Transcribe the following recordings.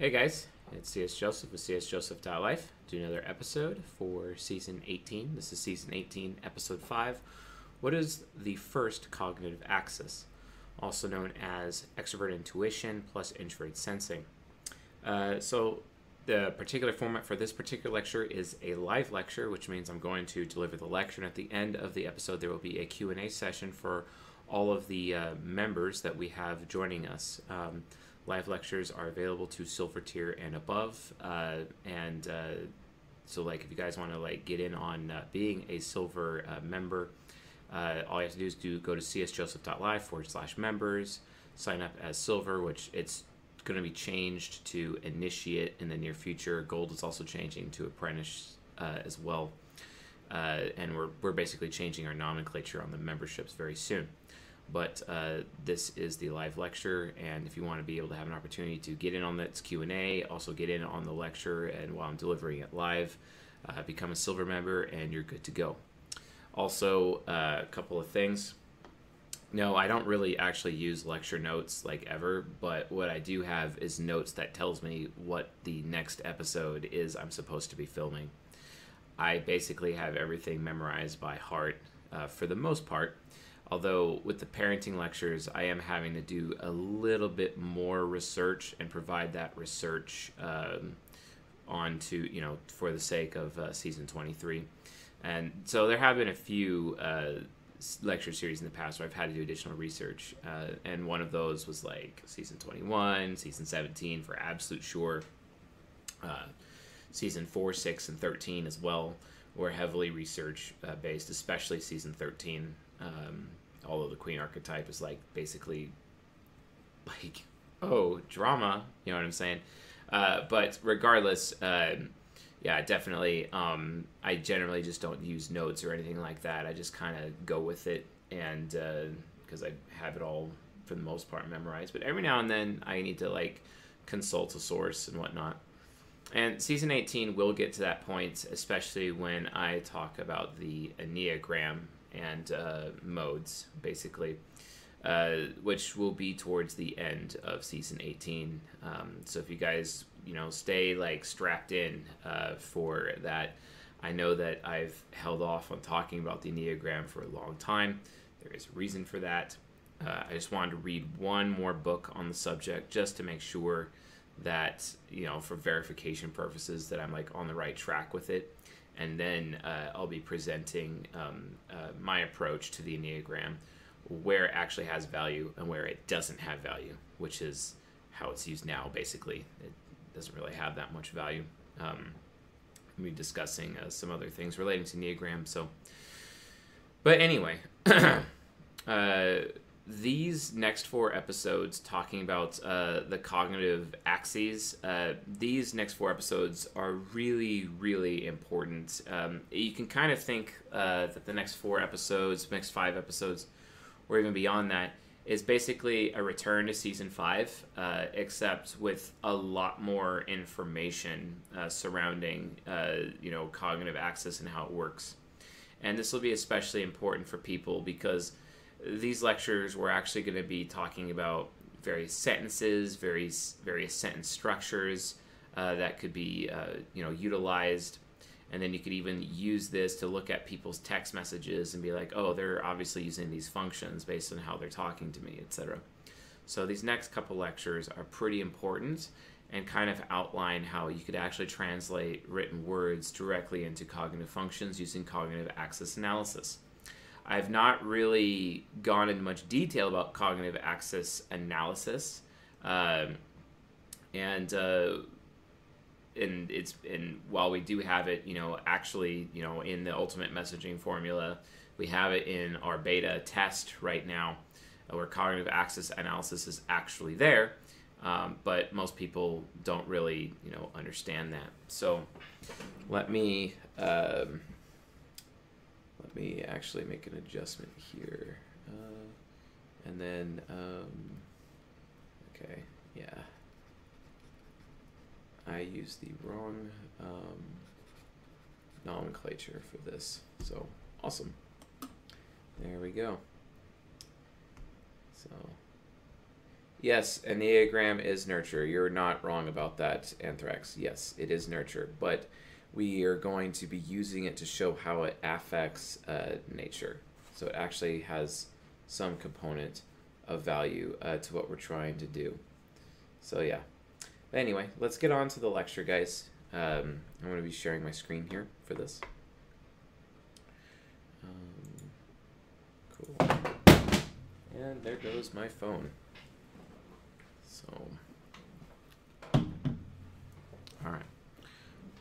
Hey guys, it's CS Joseph with csjoseph.life. Do another episode for season 18. This is season 18, episode 5. What is the first cognitive axis, also known as extrovert intuition plus introvert sensing? Uh, so, the particular format for this particular lecture is a live lecture, which means I'm going to deliver the lecture, and at the end of the episode, there will be a Q&A session for all of the uh, members that we have joining us. Um, live lectures are available to silver tier and above, uh, and uh, so like if you guys want to like get in on uh, being a silver uh, member, uh, all you have to do is do go to csjoseph.life forward slash members, sign up as silver, which it's going to be changed to initiate in the near future. Gold is also changing to apprentice as well. Uh, and we're, we're basically changing our nomenclature on the memberships very soon. But uh, this is the live lecture, and if you want to be able to have an opportunity to get in on that Q and A, also get in on the lecture, and while I'm delivering it live, uh, become a silver member, and you're good to go. Also, uh, a couple of things. No, I don't really actually use lecture notes like ever, but what I do have is notes that tells me what the next episode is I'm supposed to be filming. I basically have everything memorized by heart uh, for the most part. Although with the parenting lectures, I am having to do a little bit more research and provide that research um, onto you know for the sake of uh, season 23. And so there have been a few uh, lecture series in the past where I've had to do additional research, uh, and one of those was like season 21, season 17 for absolute sure. Uh, season 4, 6, and 13 as well were heavily research uh, based, especially season 13. Um, although the queen archetype is like basically like oh drama, you know what I'm saying? Uh, but regardless, um, yeah, definitely. Um, I generally just don't use notes or anything like that. I just kind of go with it, and because uh, I have it all for the most part memorized. But every now and then, I need to like consult a source and whatnot. And season 18 will get to that point, especially when I talk about the Enneagram and uh, modes, basically, uh, which will be towards the end of season 18. Um, so if you guys, you know, stay like strapped in uh, for that, I know that I've held off on talking about the Enneagram for a long time. There is a reason for that. Uh, I just wanted to read one more book on the subject just to make sure that you know for verification purposes that I'm like on the right track with it and then uh, I'll be presenting um, uh, my approach to the Enneagram, where it actually has value and where it doesn't have value, which is how it's used now. Basically, it doesn't really have that much value. Um, we'll be discussing uh, some other things relating to Enneagram. So, but anyway. These next four episodes talking about uh, the cognitive axes uh, these next four episodes are really really important. Um, you can kind of think uh, that the next four episodes next five episodes or even beyond that is basically a return to season five uh, except with a lot more information uh, surrounding uh, you know cognitive axis and how it works. And this will be especially important for people because these lectures we're actually going to be talking about various sentences, various various sentence structures uh, that could be uh, you know utilized, and then you could even use this to look at people's text messages and be like, oh, they're obviously using these functions based on how they're talking to me, etc. So these next couple lectures are pretty important and kind of outline how you could actually translate written words directly into cognitive functions using cognitive axis analysis. I've not really gone into much detail about cognitive axis analysis. Um, and uh, and it's and while we do have it, you know, actually, you know, in the ultimate messaging formula, we have it in our beta test right now, uh, where cognitive axis analysis is actually there. Um, but most people don't really, you know, understand that. So, let me um, let me actually make an adjustment here, uh, and then um, okay, yeah. I used the wrong um, nomenclature for this. So awesome. There we go. So yes, Enneagram is nurture. You're not wrong about that, Anthrax. Yes, it is nurture, but we are going to be using it to show how it affects uh, nature. So it actually has some component of value uh, to what we're trying to do. So yeah. But anyway, let's get on to the lecture, guys. Um, I'm going to be sharing my screen here for this. Um, cool. And there goes my phone. So, all right.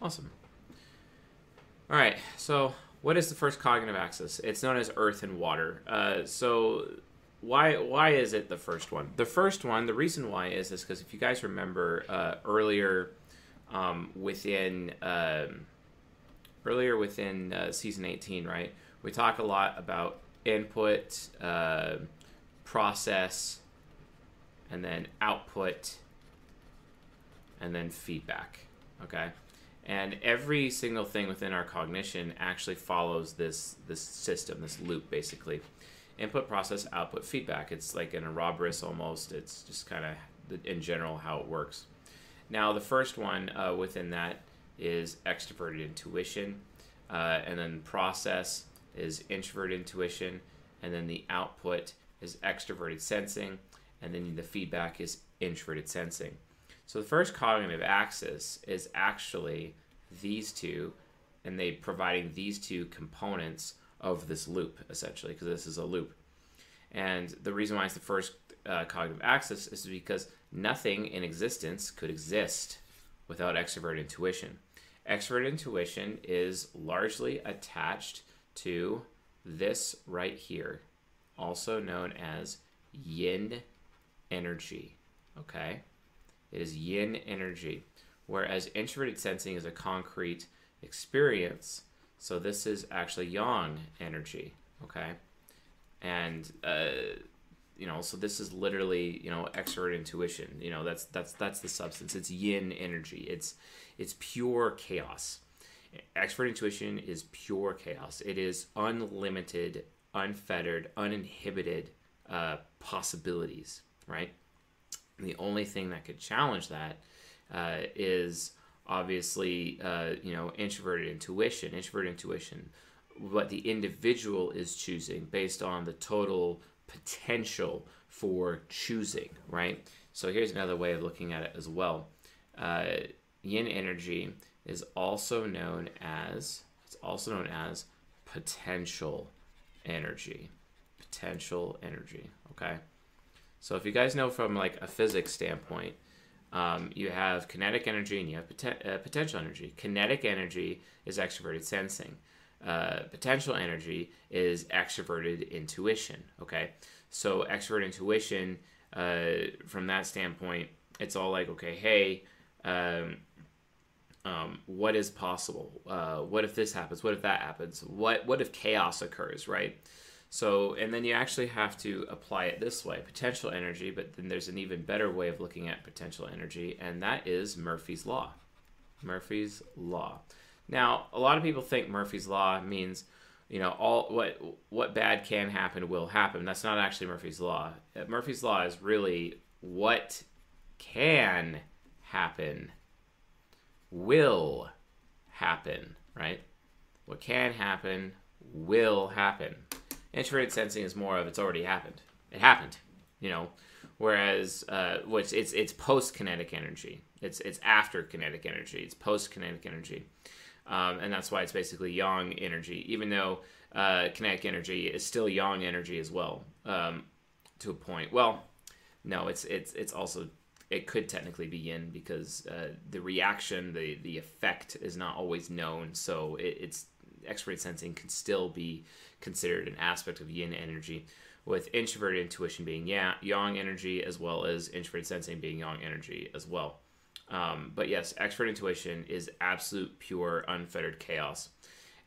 Awesome. All right. So, what is the first cognitive axis? It's known as earth and water. Uh, so, why why is it the first one? The first one, the reason why is is because if you guys remember uh, earlier um, within um, earlier within uh, season 18, right? We talk a lot about input, uh, process, and then output, and then feedback. Okay, and every single thing within our cognition actually follows this this system, this loop, basically. Input process output feedback. It's like an ouroboros almost. It's just kind of in general how it works. Now the first one uh, within that is extroverted intuition. Uh, and then process is introverted intuition. And then the output is extroverted sensing. And then the feedback is introverted sensing so the first cognitive axis is actually these two and they providing these two components of this loop, essentially, because this is a loop. And the reason why it's the first uh, cognitive axis is because nothing in existence could exist without extrovert intuition. Extrovert intuition is largely attached to this right here, also known as yin energy. Okay? It is yin energy, whereas introverted sensing is a concrete experience so this is actually yang energy, okay? And uh, you know, so this is literally you know extrovert intuition. You know, that's that's that's the substance. It's yin energy. It's it's pure chaos. Extrovert intuition is pure chaos. It is unlimited, unfettered, uninhibited uh, possibilities. Right. The only thing that could challenge that uh, is obviously, uh, you know, introverted intuition, introverted intuition, what the individual is choosing based on the total potential for choosing, right? So here's another way of looking at it as well. Uh, yin energy is also known as it's also known as potential energy. Potential energy. Okay. So if you guys know from like a physics standpoint, um, you have kinetic energy and you have poten- uh, potential energy. Kinetic energy is extroverted sensing. Uh, potential energy is extroverted intuition. Okay, so extroverted intuition, uh, from that standpoint, it's all like, okay, hey, um, um, what is possible? Uh, what if this happens? What if that happens? What what if chaos occurs? Right. So, and then you actually have to apply it this way potential energy, but then there's an even better way of looking at potential energy, and that is Murphy's Law. Murphy's Law. Now, a lot of people think Murphy's Law means, you know, all what what bad can happen will happen. That's not actually Murphy's Law. Uh, Murphy's Law is really what can happen will happen, right? What can happen will happen. Introverted sensing is more of it's already happened. It happened, you know. Whereas, uh, which it's it's post kinetic energy. It's it's after kinetic energy. It's post kinetic energy, um, and that's why it's basically yang energy. Even though uh, kinetic energy is still yang energy as well, um, to a point. Well, no, it's it's it's also it could technically be yin because uh, the reaction, the the effect is not always known. So it, it's extroverted sensing can still be considered an aspect of yin energy, with introverted intuition being yang energy as well as introverted sensing being yang energy as well. Um, but yes, extrovert intuition is absolute pure unfettered chaos,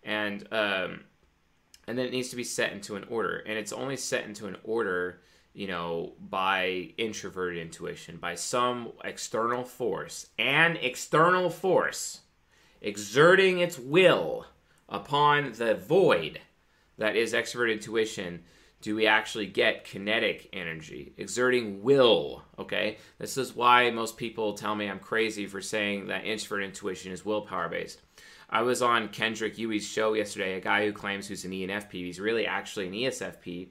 and um, and then it needs to be set into an order, and it's only set into an order you know, by introverted intuition, by some external force, an external force exerting its will upon the void that is extroverted intuition, do we actually get kinetic energy, exerting will? Okay, this is why most people tell me I'm crazy for saying that introverted intuition is willpower based. I was on Kendrick Yui's show yesterday, a guy who claims he's an ENFP. He's really actually an ESFP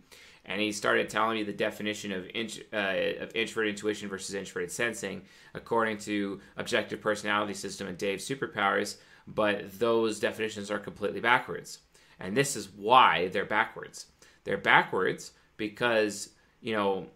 and he started telling me the definition of, int- uh, of introverted intuition versus introverted sensing according to objective personality system and dave's superpowers but those definitions are completely backwards. And this is why they're backwards. They're backwards because you know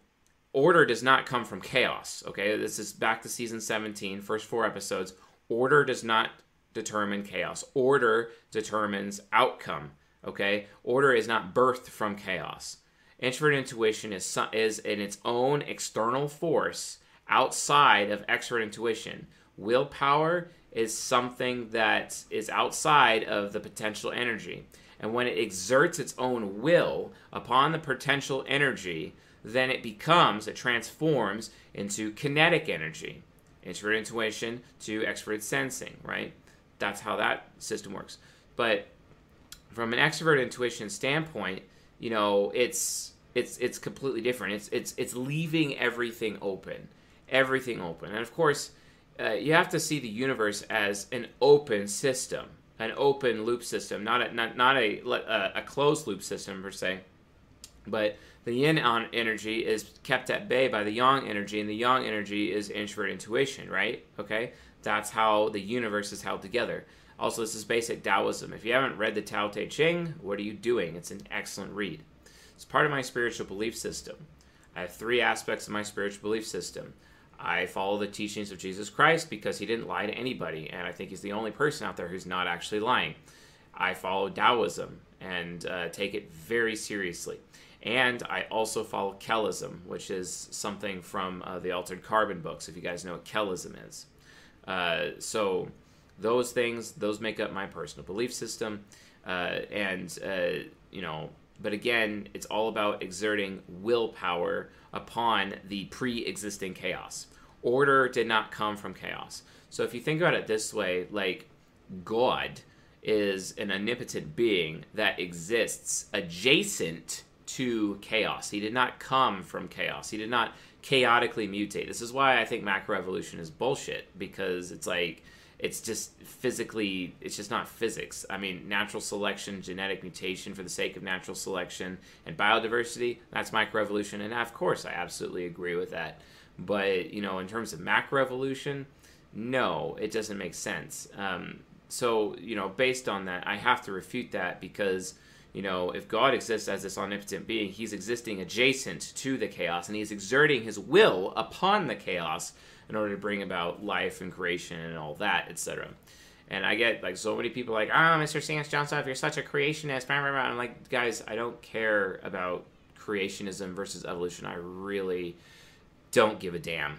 order does not come from chaos okay? This is back to season 17 first four episodes. Order does not determine chaos. Order determines outcome okay? Order is not birthed from chaos. Introvert intuition is, is in its own external force outside of extrovert intuition. Willpower is something that is outside of the potential energy. And when it exerts its own will upon the potential energy, then it becomes, it transforms into kinetic energy. Introvert intuition to extrovert sensing, right? That's how that system works. But from an extrovert intuition standpoint, you know, it's it's it's completely different. It's it's it's leaving everything open, everything open, and of course, uh, you have to see the universe as an open system, an open loop system, not a not not a a, a closed loop system per se, but the yin on energy is kept at bay by the yang energy, and the yang energy is introvert intuition, right? Okay, that's how the universe is held together. Also, this is basic Taoism. If you haven't read the Tao Te Ching, what are you doing? It's an excellent read. It's part of my spiritual belief system. I have three aspects of my spiritual belief system. I follow the teachings of Jesus Christ because he didn't lie to anybody, and I think he's the only person out there who's not actually lying. I follow Taoism and uh, take it very seriously. And I also follow Quellism, which is something from uh, the Altered Carbon books, if you guys know what Quellism is. Uh, so, those things, those make up my personal belief system. Uh, and, uh, you know, but again, it's all about exerting willpower upon the pre existing chaos. Order did not come from chaos. So if you think about it this way, like God is an omnipotent being that exists adjacent to chaos. He did not come from chaos. He did not chaotically mutate. This is why I think macroevolution is bullshit because it's like it's just physically it's just not physics. I mean natural selection genetic mutation for the sake of natural selection and biodiversity that's microevolution. And of course i absolutely agree with that. But you know in terms of macroevolution no it doesn't make sense. Um, so you know based on that i have to refute that because you know if god exists as this omnipotent being he's existing adjacent to the chaos and he's exerting his will upon the chaos in order to bring about life and creation and all that, etc. And I get like so many people like, ah, oh, Mr. C.S. Johnson, you're such a creationist. I'm like, guys, I don't care about creationism versus evolution. I really don't give a damn.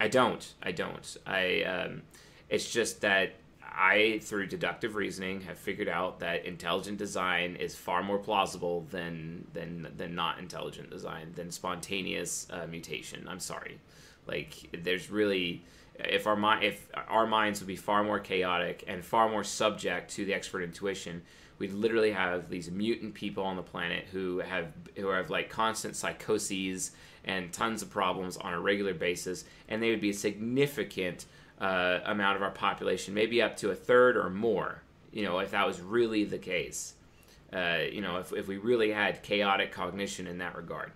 I don't. I don't. I. Um, it's just that I, through deductive reasoning, have figured out that intelligent design is far more plausible than than than not intelligent design, than spontaneous uh, mutation. I'm sorry. Like there's really if our mind if our minds would be far more chaotic and far more subject to the extrovert intuition, we'd literally have these mutant people on the planet who have who have like constant psychoses and tons of problems on a regular basis, and they would be a significant uh, amount of our population, maybe up to a third or more. You know, if that was really the case, uh, you know, if if we really had chaotic cognition in that regard.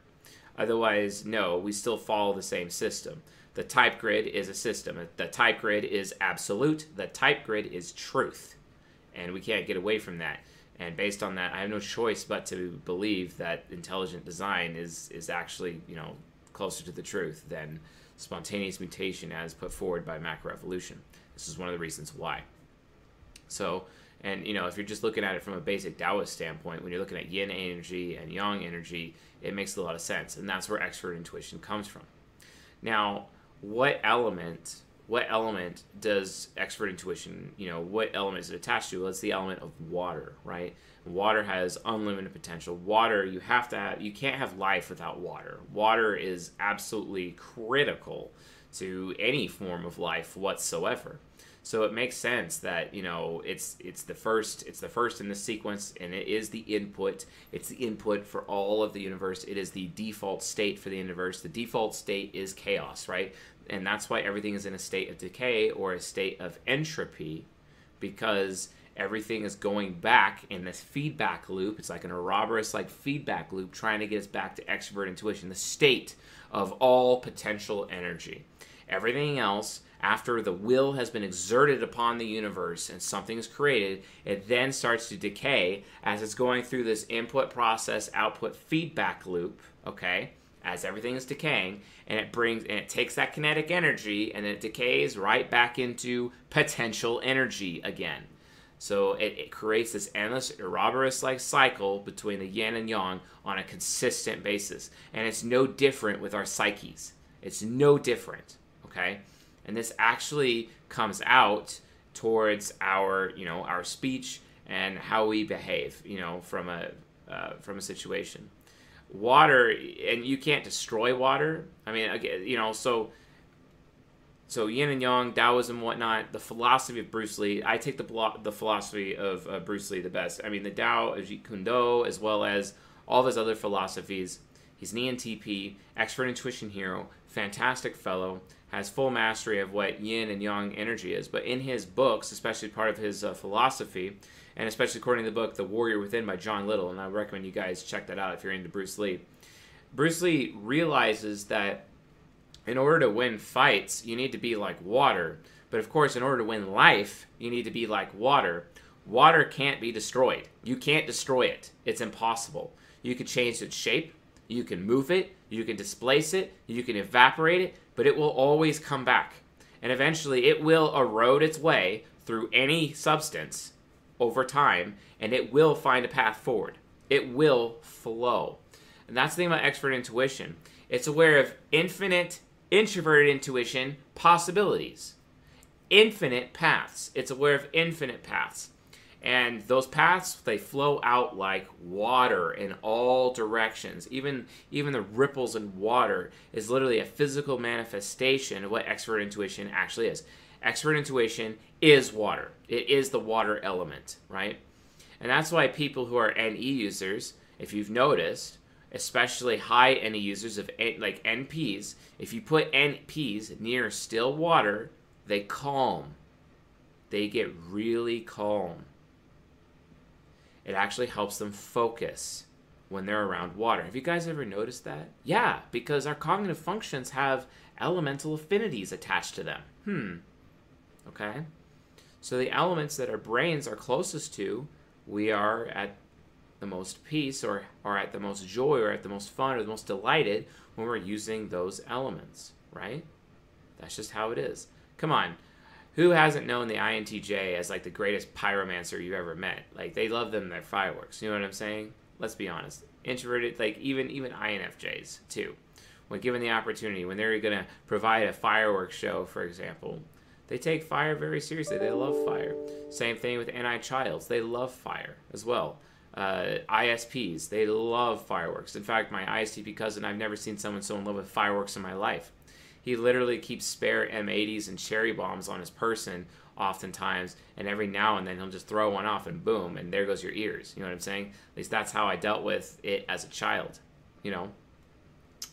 Otherwise, no, we still follow the same system. The type grid is a system. The type grid is absolute. The type grid is truth. And we can't get away from that. And based on that, I have no choice but to believe that intelligent design is, is actually, you know, closer to the truth than spontaneous mutation as put forward by macroevolution. This is one of the reasons why. So, and you know, if you're just looking at it from a basic Taoist standpoint, when you're looking at yin energy and yang energy, it makes a lot of sense, and that's where extrovert intuition comes from. Now, what element? What element does extrovert intuition? You know, what element is it attached to? Well, it's the element of water, right? Water has unlimited potential. Water, you have to have, you can't have life without water. Water is absolutely critical to any form of life whatsoever. So it makes sense that you know it's it's the first it's the first in the sequence, and it is the input. It's the input for all of the universe. It is the default state for the universe. The default state is chaos, right? And that's why everything is in a state of decay or a state of entropy, because everything is going back in this feedback loop. It's like an Ouroboros like feedback loop trying to get us back to extrovert intuition, the state of all potential energy. Everything else, after the will has been exerted upon the universe and something is created, it then starts to decay as it's going through this input process output feedback loop, okay? As everything is decaying, and it brings and it takes that kinetic energy and it decays right back into potential energy again. So it, it creates this endless Ouroboros like cycle between the yin and yang on a consistent basis. And it's no different with our psyches. It's no different. Okay? And this actually comes out towards our, you know, our speech and how we behave, you know, from a uh, from a situation. Water, and you can't destroy water. I mean, you know, so so yin and yang, Taoism, whatnot, the philosophy of Bruce Lee. I take the the philosophy of uh, Bruce Lee the best. I mean, the Tao of Jeet Kune Do, as well as all of his other philosophies. He's an ENTP, extrovert intuition hero, fantastic fellow, has full mastery of what yin and yang energy is. But in his books, especially part of his uh, philosophy, and especially according to the book The Warrior Within by John Little, and I recommend you guys check that out if you're into Bruce Lee. Bruce Lee realizes that in order to win fights, you need to be like water. But of course, in order to win life, you need to be like water. Water can't be destroyed. You can't destroy it. It's impossible. You can change its shape, you can move it, you can displace it, you can evaporate it, but it will always come back. And eventually, it will erode its way through any substance over time, and it will find a path forward. It will flow. And that's the thing about extrovert intuition. It's aware of infinite introverted intuition possibilities infinite paths it's aware of infinite paths and those paths they flow out like water in all directions even even the ripples in water is literally a physical manifestation of what extrovert intuition actually is extrovert intuition is water it is the water element right and that's why people who are ne users if you've noticed especially high NE users of like NPs, if you put NPs near still water, they calm. They get really calm. It actually helps them focus when they're around water. Have you guys ever noticed that? Yeah, because our cognitive functions have elemental affinities attached to them. Hmm. Okay? So the elements that our brains are closest to, we are at the most peace or are at the most joy or at the most fun or the most delighted when we're using those elements, right? That's just how it is. Come on. Who hasn't known the INTJ as like the greatest pyromancer you've ever met? Like they love them their fireworks. You know what I'm saying? Let's be honest. Introverted, like even even INFJs too. When given the opportunity, when they're gonna provide a fireworks show, for example, they take fire very seriously. They love fire. Same thing with NI Childs. They love fire as well uh, ISPs. They love fireworks. In fact, my ISTP cousin, I've never seen someone so in love with fireworks in my life. He literally keeps spare M80s and cherry bombs on his person oftentimes, and every now and then he'll just throw one off and boom, and there goes your ears. You know what I'm saying? At least that's how I dealt with it as a child, you know?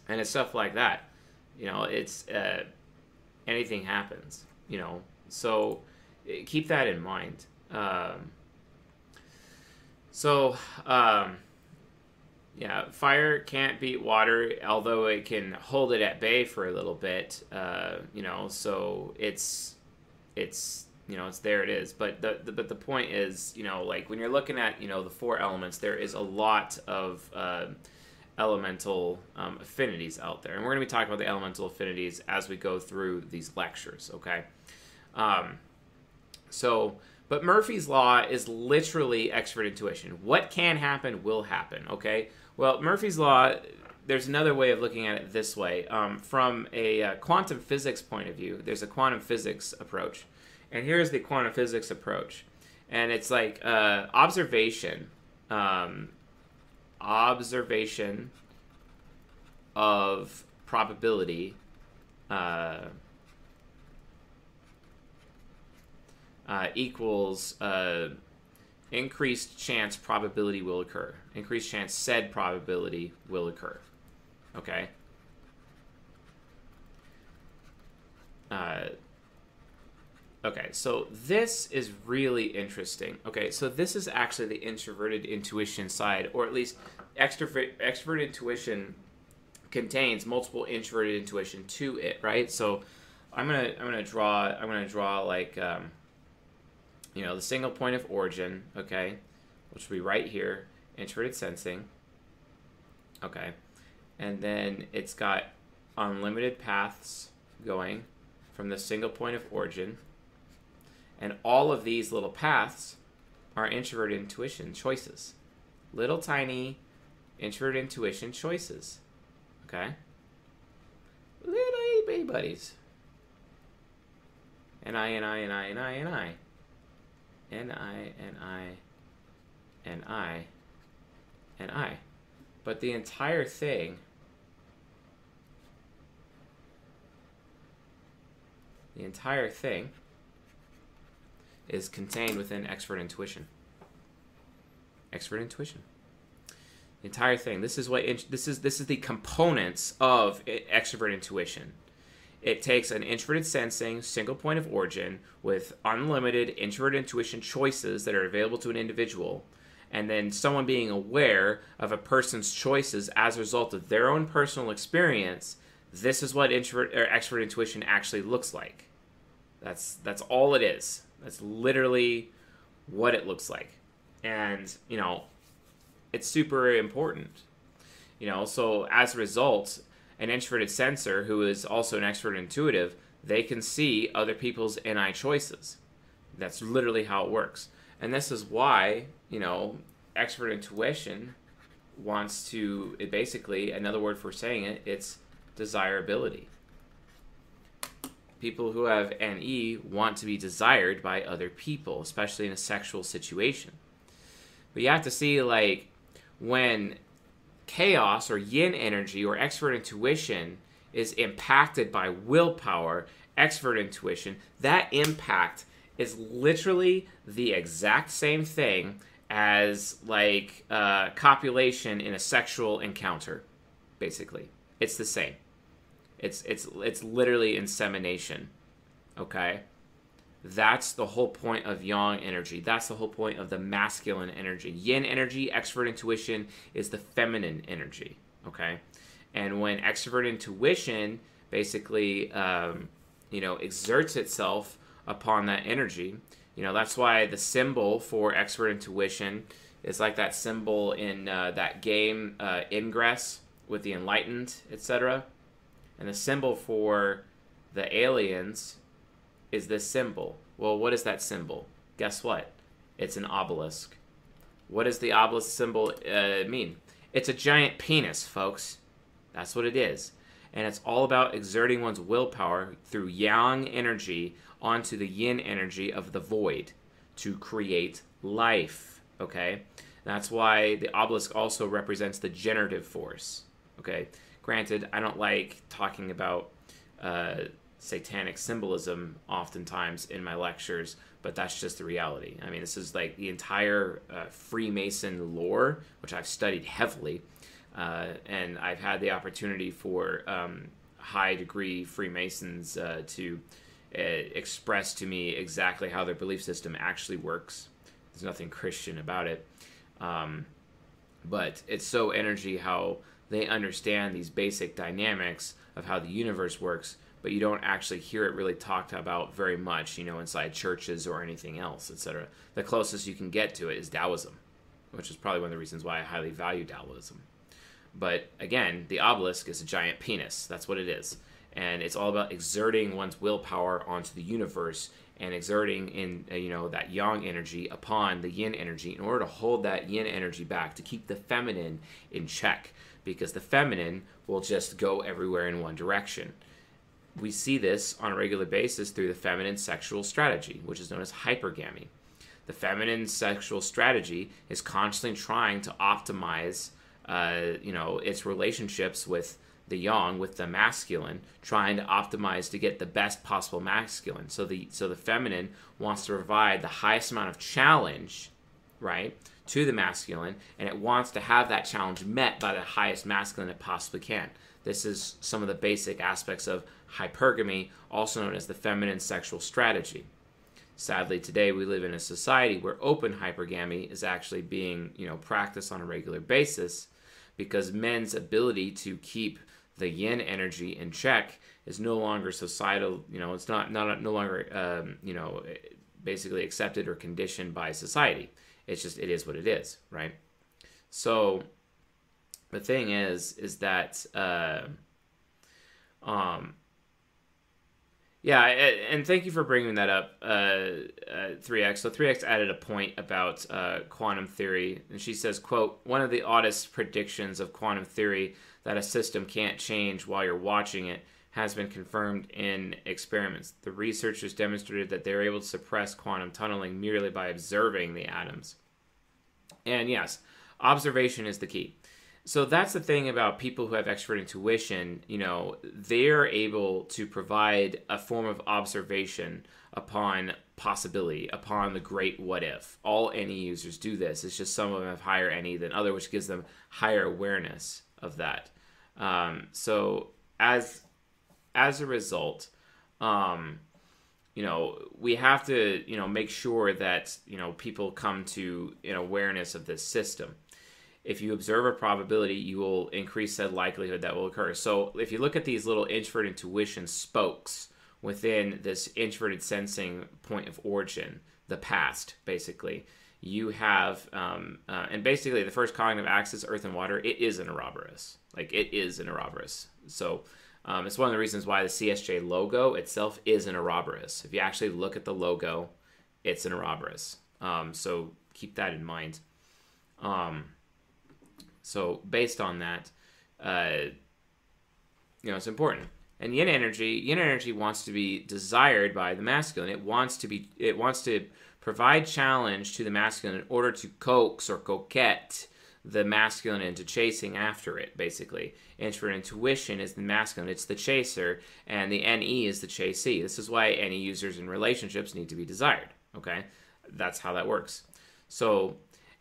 And it's stuff like that. You know, it's uh, anything happens, you know? So keep that in mind. Um, so, um, yeah, fire can't beat water, although it can hold it at bay for a little bit. Uh, you know, so it's it's you know it's there it is. But the, the but the point is, you know, like when you're looking at you know the four elements, there is a lot of uh, elemental um, affinities out there. And we're going to be talking about the elemental affinities as we go through these lectures, okay? Um, so, but Murphy's Law is literally extrovert intuition. What can happen will happen, okay? Well, Murphy's Law, there's another way of looking at it this way. Um, from a uh, quantum physics point of view, there's a quantum physics approach. And here's the quantum physics approach. And it's like uh, observation um, observation of probability uh, uh, equals uh, increased chance probability will occur. Increased chance said probability will occur. Okay. Uh, Okay, so this is really interesting. Okay, so this is actually the introverted intuition side, or at least extrovert extrovert intuition contains multiple introverted intuition to it, right? So I'm gonna I'm gonna draw I'm gonna draw like um, you know the single point of origin, okay, which will be right here, introverted sensing. Okay, and then it's got unlimited paths going from the single point of origin and all of these little paths are introverted intuition choices. Little tiny introverted intuition choices. Okay? Little itty bitty buddies. And I, and I, and I, and I, and I. And I, and I, and I, and I. But the entire thing the entire thing is contained within extrovert intuition. Extrovert intuition. The entire thing. This is what this is. This is the components of extrovert intuition. It takes an introverted sensing single point of origin with unlimited introverted intuition choices that are available to an individual, and then someone being aware of a person's choices as a result of their own personal experience. This is what introvert or extrovert intuition actually looks like. That's that's all it is. That's literally what it looks like. And, you know, it's super important. You know, so as a result, an introverted sensor who is also an extrovert intuitive, they can see other people's NI choices. That's literally how it works. And this is why, you know, extrovert intuition wants to it basically another word for saying it, it's desirability people who have NE want to be desired by other people, especially in a sexual situation. But you have to see, like, when chaos or yin energy or extrovert intuition is impacted by willpower, extrovert intuition, that impact is literally the exact same thing as, like, uh, copulation in a sexual encounter, basically. It's the same. It's it's it's literally insemination. Okay? That's the whole point of yang energy. That's the whole point of the masculine energy. Yin energy, extrovert intuition is the feminine energy. Okay? And when extrovert intuition basically um, you know exerts itself upon that energy, you know, that's why the symbol for extrovert intuition is like that symbol in uh, that game uh, Ingress with the enlightened, etc. And the symbol for the aliens is this symbol. Well, what is that symbol? Guess what? It's an obelisk. What does the obelisk symbol uh, mean? It's a giant penis, folks. That's what it is. And it's all about exerting one's willpower through yang energy onto the yin energy of the void to create life. Okay? That's why the obelisk also represents the generative force. Okay? Granted, I don't like talking about uh, satanic symbolism oftentimes in my lectures, but that's just the reality. I mean, this is like the entire uh, Freemason lore, which I've studied heavily, uh, and I've had the opportunity for um, high degree Freemasons uh, to uh, express to me exactly how their belief system actually works. There's nothing Christian about it. Um, but it's so energy how they understand these basic dynamics of how the universe works, but you don't actually hear it really talked about very much, you know, inside churches or anything else, etc. The closest you can get to it is Taoism, which is probably one of the reasons why I highly value Taoism. But again, the obelisk is a giant penis. That's what it is. And it's all about exerting one's willpower onto the universe and exerting in uh, you know that yang energy upon the yin energy in order to hold that yin energy back to keep the feminine in check because the feminine will just go everywhere in one direction. We see this on a regular basis through the feminine sexual strategy, which is known as hypergamy. The feminine sexual strategy is constantly trying to optimize, uh, you know, its relationships with the yang, with the masculine, trying to optimize to get the best possible masculine. So the so the feminine wants to provide the highest amount of challenge, right, to the masculine, and it wants to have that challenge met by the highest masculine it possibly can. This is some of the basic aspects of hypergamy, also known as the feminine sexual strategy. Sadly, today we live in a society where open hypergamy is actually being, you know, practiced on a regular basis because men's ability to keep the yin energy in check is no longer societal, you know, it's not not no longer um, you know, basically accepted or conditioned by society. It's just it is what it is, right? So the thing is is that uh, um yeah, and thank you for bringing that up, uh, uh, 3x. So 3x added a point about uh, quantum theory, and she says, "quote One of the oddest predictions of quantum theory that a system can't change while you're watching it has been confirmed in experiments. The researchers demonstrated that they're able to suppress quantum tunneling merely by observing the atoms. And yes, observation is the key so that's the thing about people who have extrovert intuition you know they're able to provide a form of observation upon possibility upon the great what if. All NE users do this. It's just some of them have higher NE than other which gives them higher awareness of that. Um, so as as a result um, you know we have to you know make sure that you know people come to an awareness of this system if you observe a probability, you will increase the likelihood that will occur. So if you look at these little introverted intuition spokes within this introverted sensing point of origin, the past, basically, you have, um, uh, and basically the first cognitive axis, earth and water, it is an Ouroboros. Like it is an Ouroboros. So um, it's one of the reasons why the CSJ logo itself is an Ouroboros. If you actually look at the logo, it's an Ouroboros. Um, so keep that in mind. Um, so based on that, uh, you know, it's important. And yin energy, yin energy wants to be desired by the masculine. It wants to be, it wants to provide challenge to the masculine in order to coax or coquette the masculine into chasing after it, basically. Introvert intuition is the masculine, it's the chaser, and the NE is the chasee. This is why NE users in relationships need to be desired, okay? That's how that works. So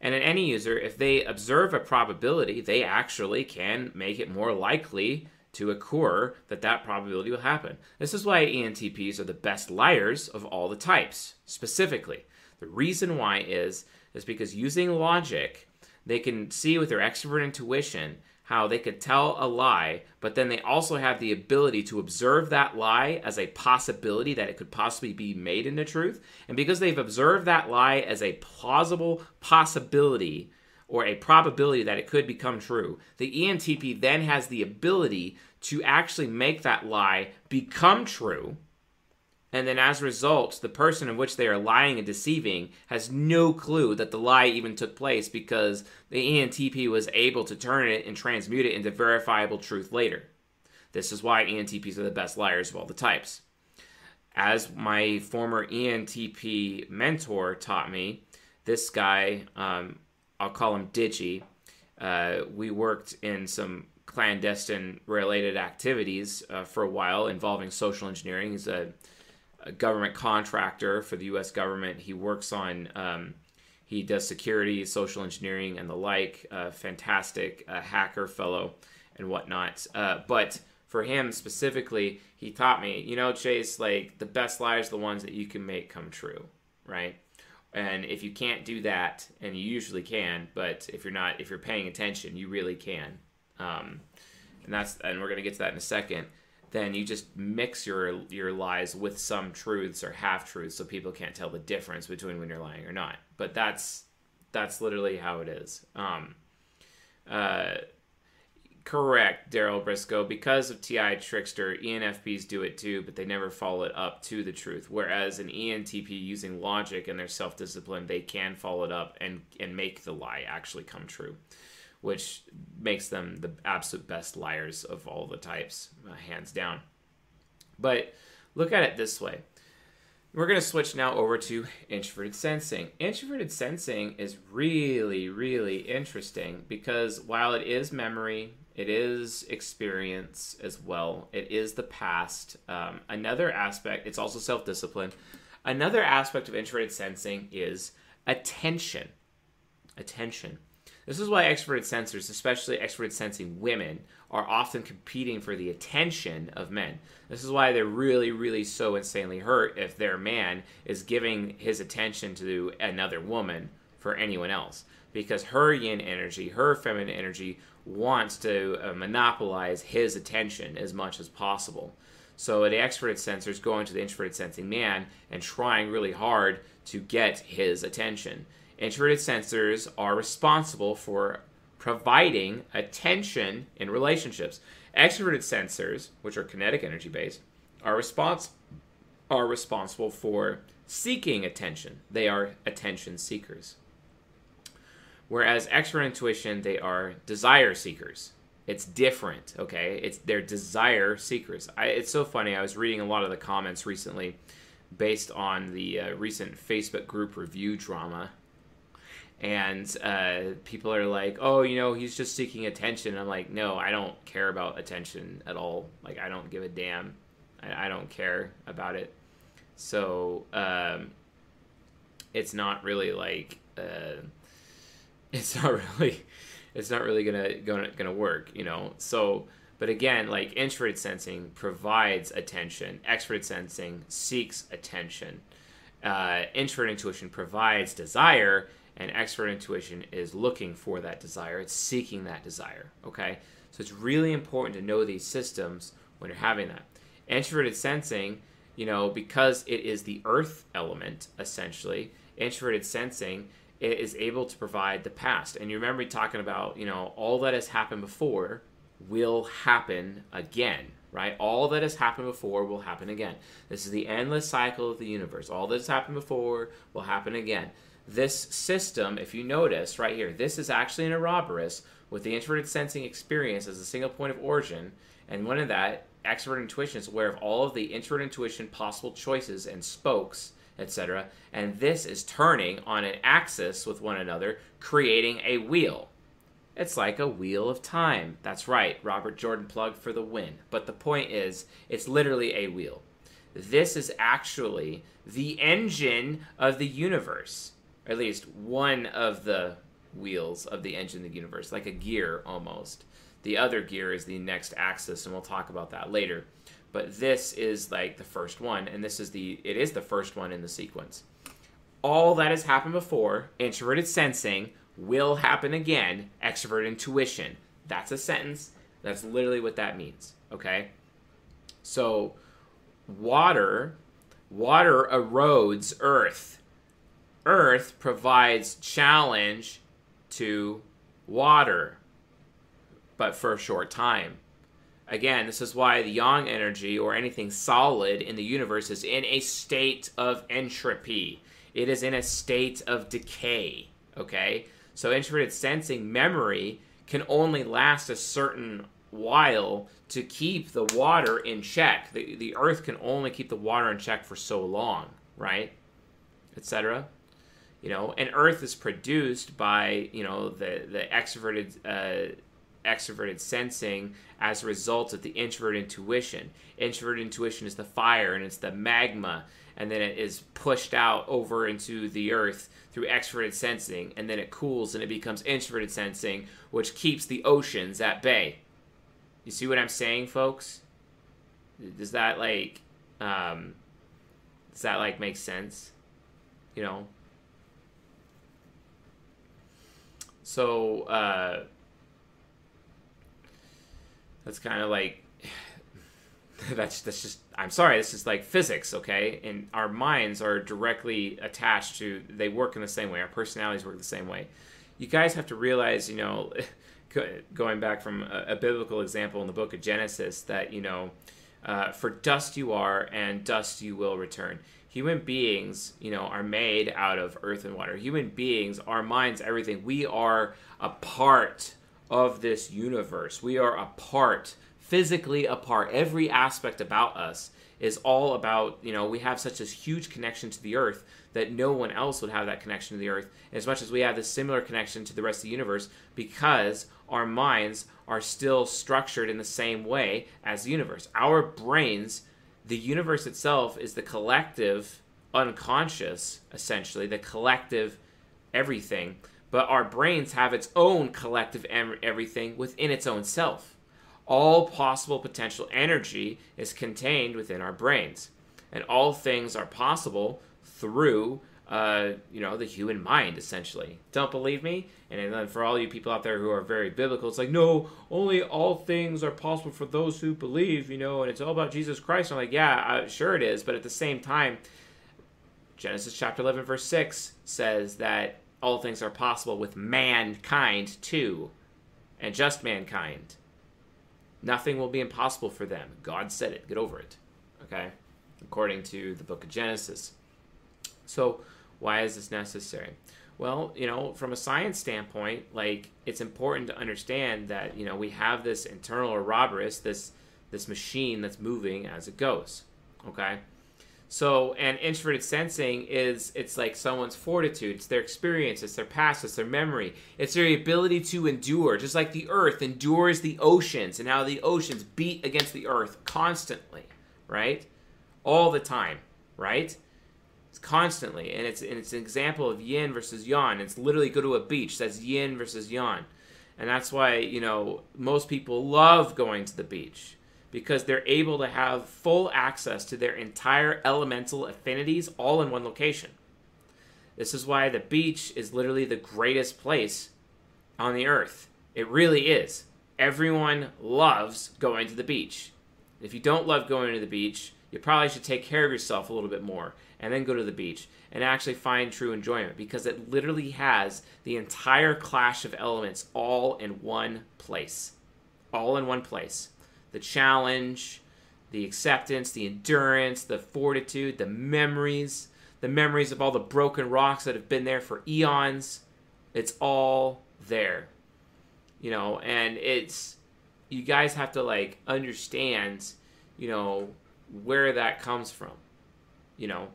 and in NE user, if they observe a probability, they actually can make it more likely to occur that that probability will happen. This is why ENTPs are the best liars of all the types, specifically. The reason why is is because using logic, they can see with their extrovert intuition how they could tell a lie, but then they also have the ability to observe that lie as a possibility that it could possibly be made into truth. And because they've observed that lie as a plausible possibility or a probability that it could become true, the ENTP then has the ability to actually make that lie become true and then as a result, the person in which they are lying and deceiving has no clue that the lie even took place because the ENTP was able to turn it and transmute it into verifiable truth later. This is why ENTPs are the best liars of all the types. As my former ENTP mentor taught me, this guy, um, I'll call him Digi, uh, we worked in some clandestine related activities uh, for a while involving social engineering. He's a a government contractor for the U.S. government. He works on um, he does security, social engineering, and the like. Fantastic uh, hacker fellow and whatnot. Uh, but for him specifically, he taught me, you know, Chase, like the best lies are the ones that you can make come true, right? And if you can't do that, and you usually can, but if you're not, if you're paying attention, you really can. Um, and that's, and we're gonna get to that in a second then you just mix your your lies with some truths or half truths so people can't tell the difference between when you're lying or not but that's that's literally how it is um, uh, Correct, Daryl Briscoe. Because of TI Trickster, ENFPs do it too, but they never follow it up to the truth. Whereas an ENTP using logic and their self discipline, they can follow it up and, and make the lie actually come true, which makes them the absolute best liars of all the types, uh, hands down. But look at it this way. We're going to switch now over to introverted sensing. Introverted sensing is really, really interesting because while it is memory, it is experience as well, it is the past. Um, another aspect, it's also self discipline. Another aspect of introverted sensing is attention. Attention. This is why extroverted sensors, especially extroverted sensing women, are often competing for the attention of men. This is why they're really, really so insanely hurt if their man is giving his attention to another woman for anyone else. Because her yin energy, her feminine energy, wants to uh, monopolize his attention as much as possible. So the extroverted sensor is going to the introverted sensing man and trying really hard to get his attention. Introverted sensors are responsible for providing attention in relationships. Extroverted sensors, which are kinetic energy based, are respons- are responsible for seeking attention. They are attention seekers. Whereas extrovert intuition, they are desire seekers. It's different, okay? It's they're desire seekers. I, it's so funny. I was reading a lot of the comments recently, based on the uh, recent Facebook group review drama and uh, people are like, "Oh, you know, he's just seeking attention." I'm like, "No, I don't care about attention at all. Like, I don't give a damn. I, I don't care about it." So um, it's not really like uh, it's not really it's not really gonna gonna gonna work, you know. So. But again, like introverted sensing provides attention, extroverted sensing seeks attention. Uh, introvert intuition provides desire, and extrovert intuition is looking for that desire it's seeking that desire okay so it's really important to know these systems when you're having that introverted sensing you know because it is the earth element essentially introverted sensing is able to provide the past and you remember me talking about you know all that has happened before will happen again right? All that has happened before will happen again. This is the endless cycle of the universe. All that has happened before will happen again this system, if you notice right here, this is actually an Ouroboros with the introverted sensing experience as a single point of origin. And one of that, extrovert intuition is aware of all of the introvert intuition possible choices and spokes, etc. And this is turning on an axis with one another, creating a wheel. It's like a wheel of time. That's right, Robert Jordan plugged for the win. But the point is, it's literally a wheel. This is actually the engine of the universe at least one of the wheels of the engine of the universe, like a gear almost. The other gear is the next axis, and we'll talk about that later. But this is like the first one, and this is the it is the first one in the sequence. All that has happened before, introverted sensing, will happen again, extrovert intuition. That's a sentence. That's literally what that means. Okay? So water water erodes earth earth provides challenge to water, but for a short time. Again, this is why the yang energy or anything solid in the universe is in a state of entropy. It is in a state of decay. Okay? So, introverted sensing memory can only last a certain while to keep the water in check. The, the earth can only keep the water in check for so long, right? Etc you know and earth is produced by you know the the extroverted uh, extroverted sensing as a result of the introvert intuition. Introvert intuition is the fire and it's the magma and then it is pushed out over into the earth through extroverted sensing and then it cools and it becomes introverted sensing which keeps the oceans at bay. You see what i'm saying folks? Does that like um does that like make sense? You know So uh, that's kind of like that's that's just I'm sorry, this is like physics, okay? And our minds are directly attached to they work in the same way. Our personalities work the same way. You guys have to realize, you know, going back from a, a, biblical example in the book of Genesis that, you know, uh, for dust you are and dust you will return. Human beings, you know, are made out of earth and water. Human beings, our minds, everything, we are a part of this universe. We are a part, physically a part. Every aspect about us is all about, you know, we have such a huge connection to the earth that no one else would have that connection to the earth as much as we have this similar connection to the rest of the universe because our minds are still structured in the same way as the universe. Our brains, the universe itself is the collective unconscious, essentially, the collective everything, but our brains have its own collective everything within its own self. All possible potential energy is contained within our brains, and all things are possible through uh, you know, the human mind, essentially. Don't believe me? And then for all you people out there who are very biblical, it's like, no, only all things are possible for those who believe, you know, and it's all about Jesus Christ. I'm like, yeah, uh, sure it is. But at the same time, Genesis chapter 11, verse 6 says that all things are possible with mankind too, and just mankind. Nothing will be impossible for them. God said it. Get over it. Okay? According to the book of Genesis. So, why is this necessary? Well, you know, from a science standpoint, like it's important to understand that you know we have this internal Ouroboros, this this machine that's moving as it goes. Okay, so and introverted sensing is it's like someone's fortitude, it's their experience, it's their past, it's their memory, it's their ability to endure, just like the Earth endures the oceans and how the oceans beat against the Earth constantly, right, all the time, right constantly, and it's and it's an example of yin versus yang. It's literally go to a beach. That's yin versus yang, and that's why you know most people love going to the beach because they're able to have full access to their entire elemental affinities all in one location. This is why the beach is literally the greatest place on the earth. It really is. Everyone loves going to the beach. If you don't love going to the beach, you probably should take care of yourself a little bit more and then go to the beach and actually find true enjoyment because it literally has the entire clash of elements all in one place. All in one place. The challenge, the acceptance, the endurance, the fortitude, the memories, the memories of all the broken rocks that have been there for eons. It's all there. You know, and it's you guys have to like understand, you know, where that comes from. You know,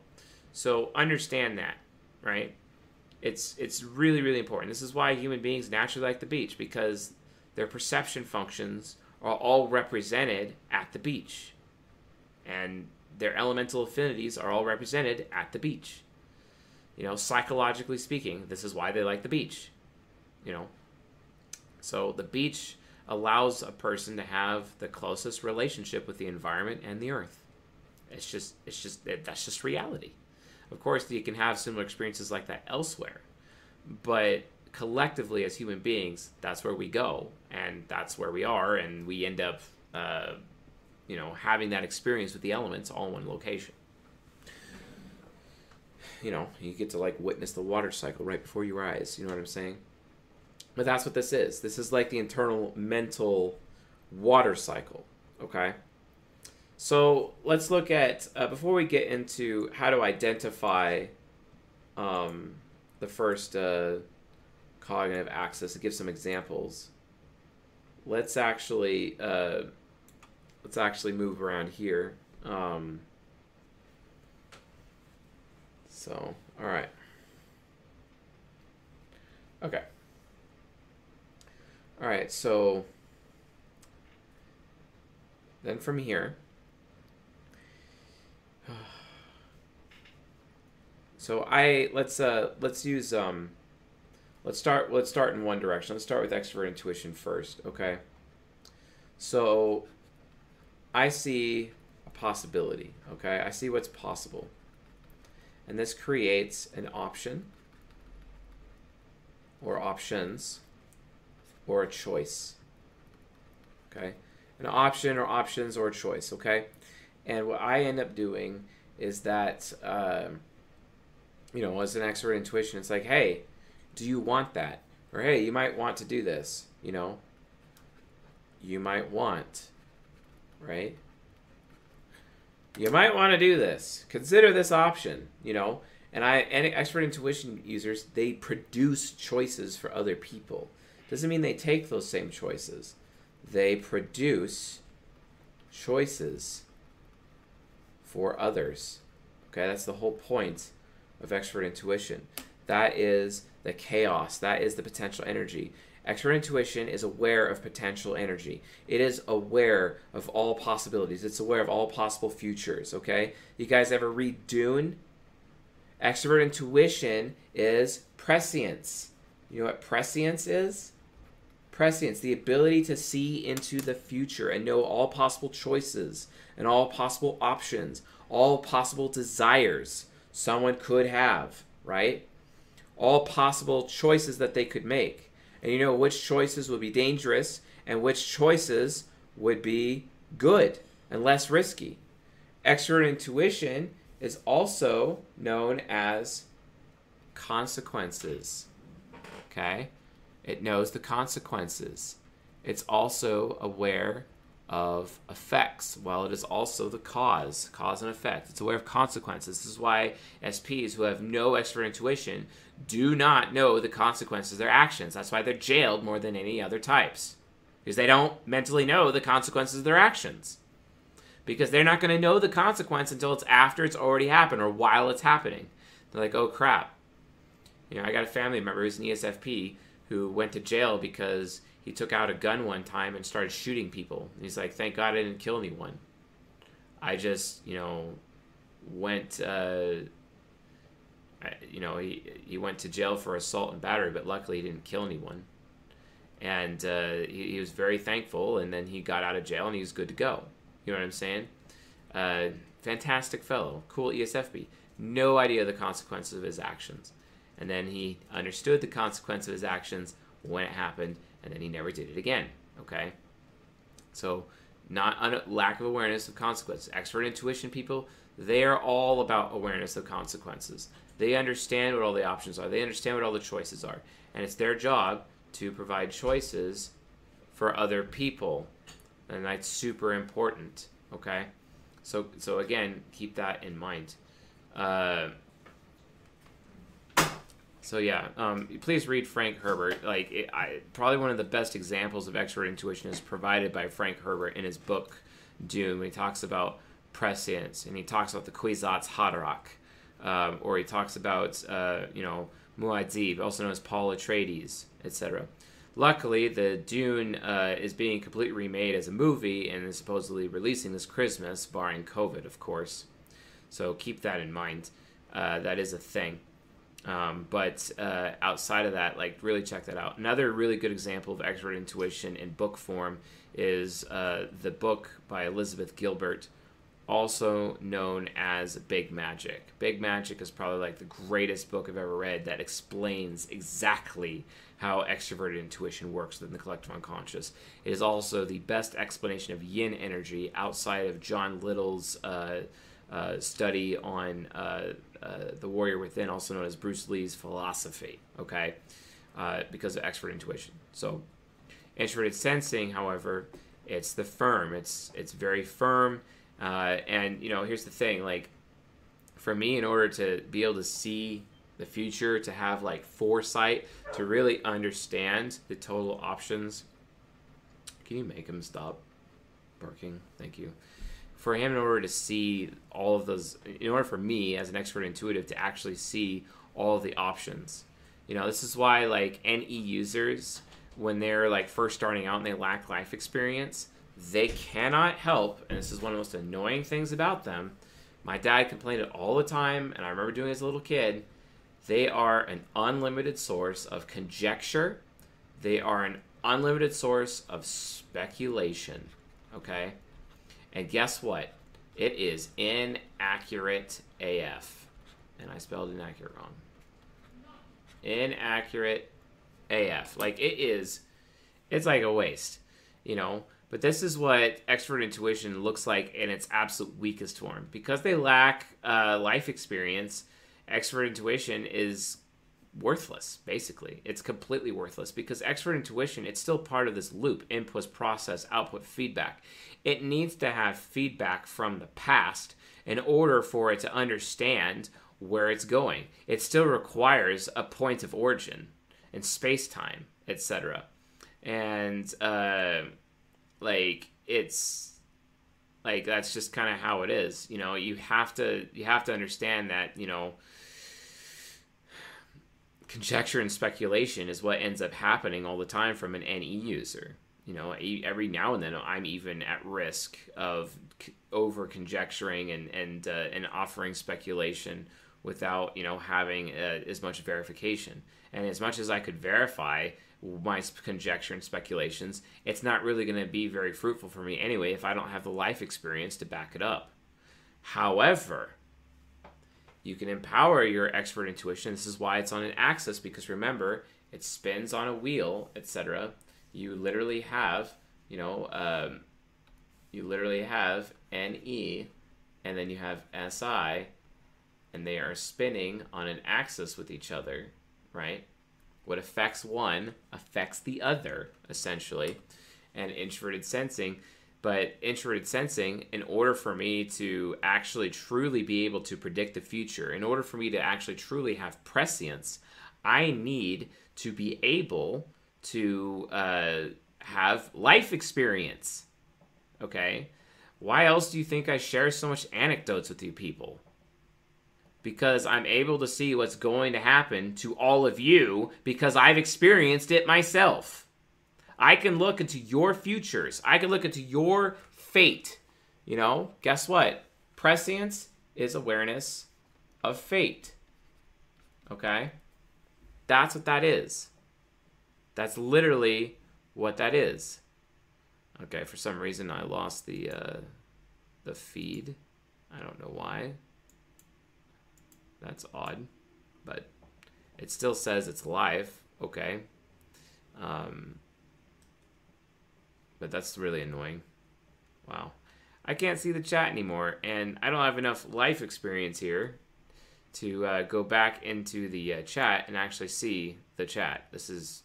so understand that, right? It's it's really really important. This is why human beings naturally like the beach because their perception functions are all represented at the beach. And their elemental affinities are all represented at the beach. You know, psychologically speaking, this is why they like the beach. You know. So the beach allows a person to have the closest relationship with the environment and the earth. It's just it's just that's just reality. Of course, you can have similar experiences like that elsewhere, but collectively as human beings, that's where we go, and that's where we are, and we end up, uh, you know, having that experience with the elements all in one location. You know, you get to like witness the water cycle right before your eyes. You know what I'm saying? But that's what this is. This is like the internal mental water cycle. Okay. So let's look at uh, before we get into how to identify um, the first uh, cognitive axis. To give some examples, let's actually uh, let's actually move around here. Um, so all right, okay, all right. So then from here So I let's uh let's use um let's start let's start in one direction. Let's start with extrovert intuition first, okay? So I see a possibility, okay? I see what's possible. And this creates an option or options or a choice. Okay? An option or options or a choice, okay? And what I end up doing is that uh, you know, as an extrovert intuition, it's like, hey, do you want that? or hey, you might want to do this, you know. You might want, right? You might want to do this. Consider this option, you know. And I and extrovert intuition users, they produce choices for other people. Doesn't mean they take those same choices. They produce choices for others. Okay, that's the whole point of extrovert intuition. That is the chaos, that is the potential energy. Extrovert intuition is aware of potential energy. It is aware of all possibilities. It's aware of all possible futures, okay? You guys ever read Dune? Extrovert intuition is prescience. You know what prescience is? Prescience, the ability to see into the future and know all possible choices and all possible options, all possible desires someone could have, right? All possible choices that they could make. And you know which choices would be dangerous and which choices would be good and less risky. Extrovert intuition is also known as consequences. Okay? It knows the consequences. It's also aware of effects, while it is also the cause, cause and effect. It's aware of consequences. This is why SPs who have no extrovert intuition do not know the consequences of their actions. That's why they're jailed more than any other types. Because they don't mentally know the consequences of their actions because they're not going to know the consequence until it's after it's already happened or while it's happening. They're like, oh crap. You know, I got a family member who's an ESFP who went to jail because he took out a gun one time and started shooting people. And he's like, thank God I didn't kill anyone. I just, you know, went, uh, you know, he, he went to jail for assault and battery, but luckily he didn't kill anyone. And uh, he, he was very thankful, and then he got out of jail and he was good to go. You know what I'm saying? Uh, fantastic fellow, cool ESFP. No idea of the consequences of his actions. And then he understood the consequence of his actions when it happened, and then he never did it again. Okay? So, not un- lack of awareness of consequences. Extrovert intuition people, they are all about awareness of consequences. They understand what all the options are, they understand what all the choices are. And it's their job to provide choices for other people and that's super important. Okay, so so again, keep that in mind. Uh, so yeah, um, please read Frank Herbert. Like, it, I, probably one of the best examples of extrovert intuition is provided by Frank Herbert in his book Dune. He talks about prescience and he talks about the Kwisatz Haderach, um, or he talks about uh, you know Muad'Dib, also known as Paul Atreides, etc. Luckily, the Dune uh, is being completely remade as a movie and is supposedly releasing this Christmas, barring COVID, of course. So keep that in mind. Uh, that is a thing. Um, but uh, outside of that, like really check that out. Another really good example of extrovert intuition in book form is uh, the book by Elizabeth Gilbert, also known as Big Magic. Big Magic is probably like the greatest book I've ever read that explains exactly how extroverted intuition works within the collective unconscious. It is also the best explanation of yin energy outside of John Little's uh, uh, study on uh, the warrior within, also known as Bruce Lee's philosophy. Okay, uh, because of extrovert intuition. So, introverted sensing, however, it's the firm. It's it's very firm, uh, and you know here's the thing. Like, for me, in order to be able to see the future, to have like foresight, to really understand the total options. Can you make him stop barking? Thank you. For him, in order to see all of those, in order for me as an extrovert intuitive to actually see all of the options, you know, this is why like NE users, when they're like first starting out and they lack life experience, they cannot help, and this is one of the most annoying things about them. My dad complained it all the time, and I remember doing it as a little kid they are an unlimited source of conjecture. They are an unlimited source of speculation. Okay? And guess what? It is inaccurate AF. And I spelled inaccurate wrong. Inaccurate AF. Like it is, it's like a waste, you know? But this is what extrovert intuition looks like in its absolute weakest form. Because they lack uh, life experience, extrovert intuition is worthless basically. It's completely worthless because extrovert intuition it's still part of this loop input process output feedback. It needs to have feedback from the past in order for it to understand where it's going. It still requires a point of origin in space time etc and uh, like it's like that's just kind of how it is you know? You have to you have to understand that you know conjecture and speculation is what ends up happening all the time from an NE user. You know, every now and then I'm even at risk of over conjecturing and and uh, and offering speculation without you know having uh, as much verification. And as much as I could verify my conjecture and speculations, it's not really going to be very fruitful for me anyway if I don't have the life experience to back it up. However, you can empower your extrovert intuition. This is why it's on an axis because remember, it spins on a wheel, etc. You literally have, you know, um, you literally have NE and then you have SI and they are spinning on an axis with each other, right? What affects one affects the other, essentially. And introverted sensing but introverted sensing, in order for me to actually truly be able to predict the future, in order for me to actually truly have prescience, I need to be able to uh, have life experience. Okay? Why else do you think I share so much anecdotes with you people? Because I'm able to see what's going to happen to all of you because I've experienced it myself. I can look into your futures. I can look into your fate. You know, guess what? Prescience is awareness of fate. Okay? That's what that is. That's literally what that is. Okay, for some reason I lost the uh, the feed. I don't know why. That's odd, but it still says it's live. Okay. Um, but that's really annoying. Wow. I can't see the chat anymore, and I don't have enough life experience here to uh, go back into the uh, chat and actually see the chat. This is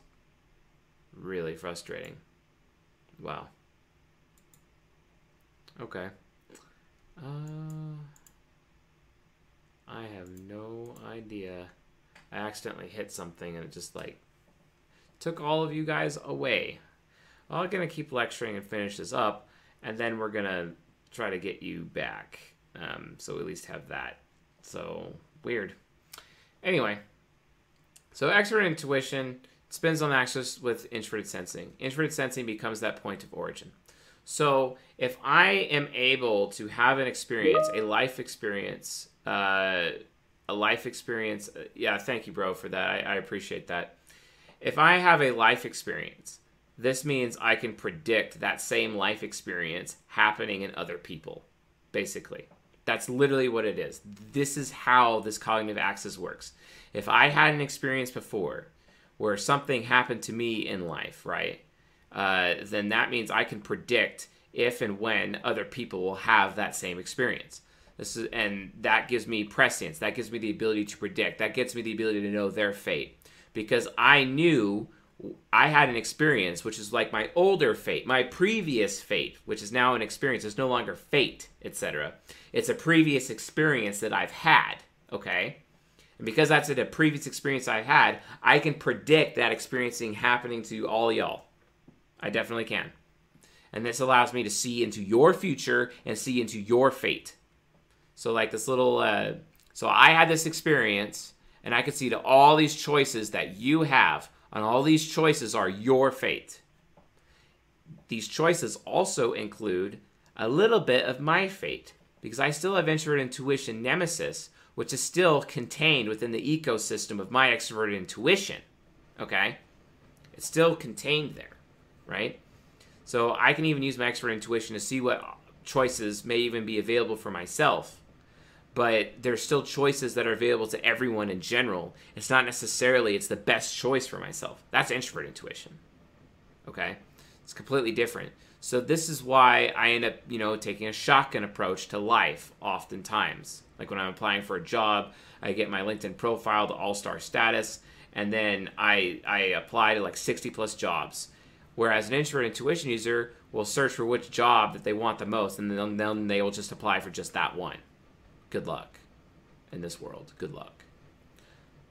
really frustrating. Wow. Okay. Uh, I have no idea. I accidentally hit something and it just like took all of you guys away. I'm going to keep lecturing and finish this up, and then we're going to try to get you back. Um, so at least have that. So, weird. Anyway, so extrovert intuition spins on axis with introverted sensing. Introverted sensing becomes that point of origin. So, if I am able to have an experience, a life experience, uh, a life experience, uh, yeah, thank you, bro, for that. I, I appreciate that. If I have a life experience this means I can predict that same life experience happening in other people, basically. That's literally what it is. This is how this cognitive axis works. If I had an experience before where something happened to me in life, right, uh, then that means I can predict if and when other people will have that same experience. This is, and that gives me prescience. That gives me the ability to predict. That gets me the ability to know their fate because I knew I had an experience, which is like my older fate, my previous fate, which is now an experience. It's no longer fate, etc. It's a previous experience that I've had, okay? And because that's a previous experience I've had, I can predict that experiencing happening to all y'all. I definitely can. And this allows me to see into your future and see into your fate. So, like this little, uh, so I had this experience, and I could see to all these choices that you have and all these choices are your fate. These choices also include a little bit of my fate, because I still have introverted intuition nemesis, which is still contained within the ecosystem of my extroverted intuition. Okay? It's still contained there, right? So I can even use my extroverted intuition to see what choices may even be available for myself but there's still choices that are available to everyone in general. It's not necessarily it's the best choice for myself. That's introvert intuition. Okay? It's completely different. So this is why I end up, you know, taking a shotgun approach to life oftentimes. Like when I'm applying for a job, I get my LinkedIn profile to all-star status, and then I I apply to like 60 plus jobs. Whereas an introvert intuition user will search for which job that they want the most, and then, then they will just apply for just that one. Good luck in this world. Good luck.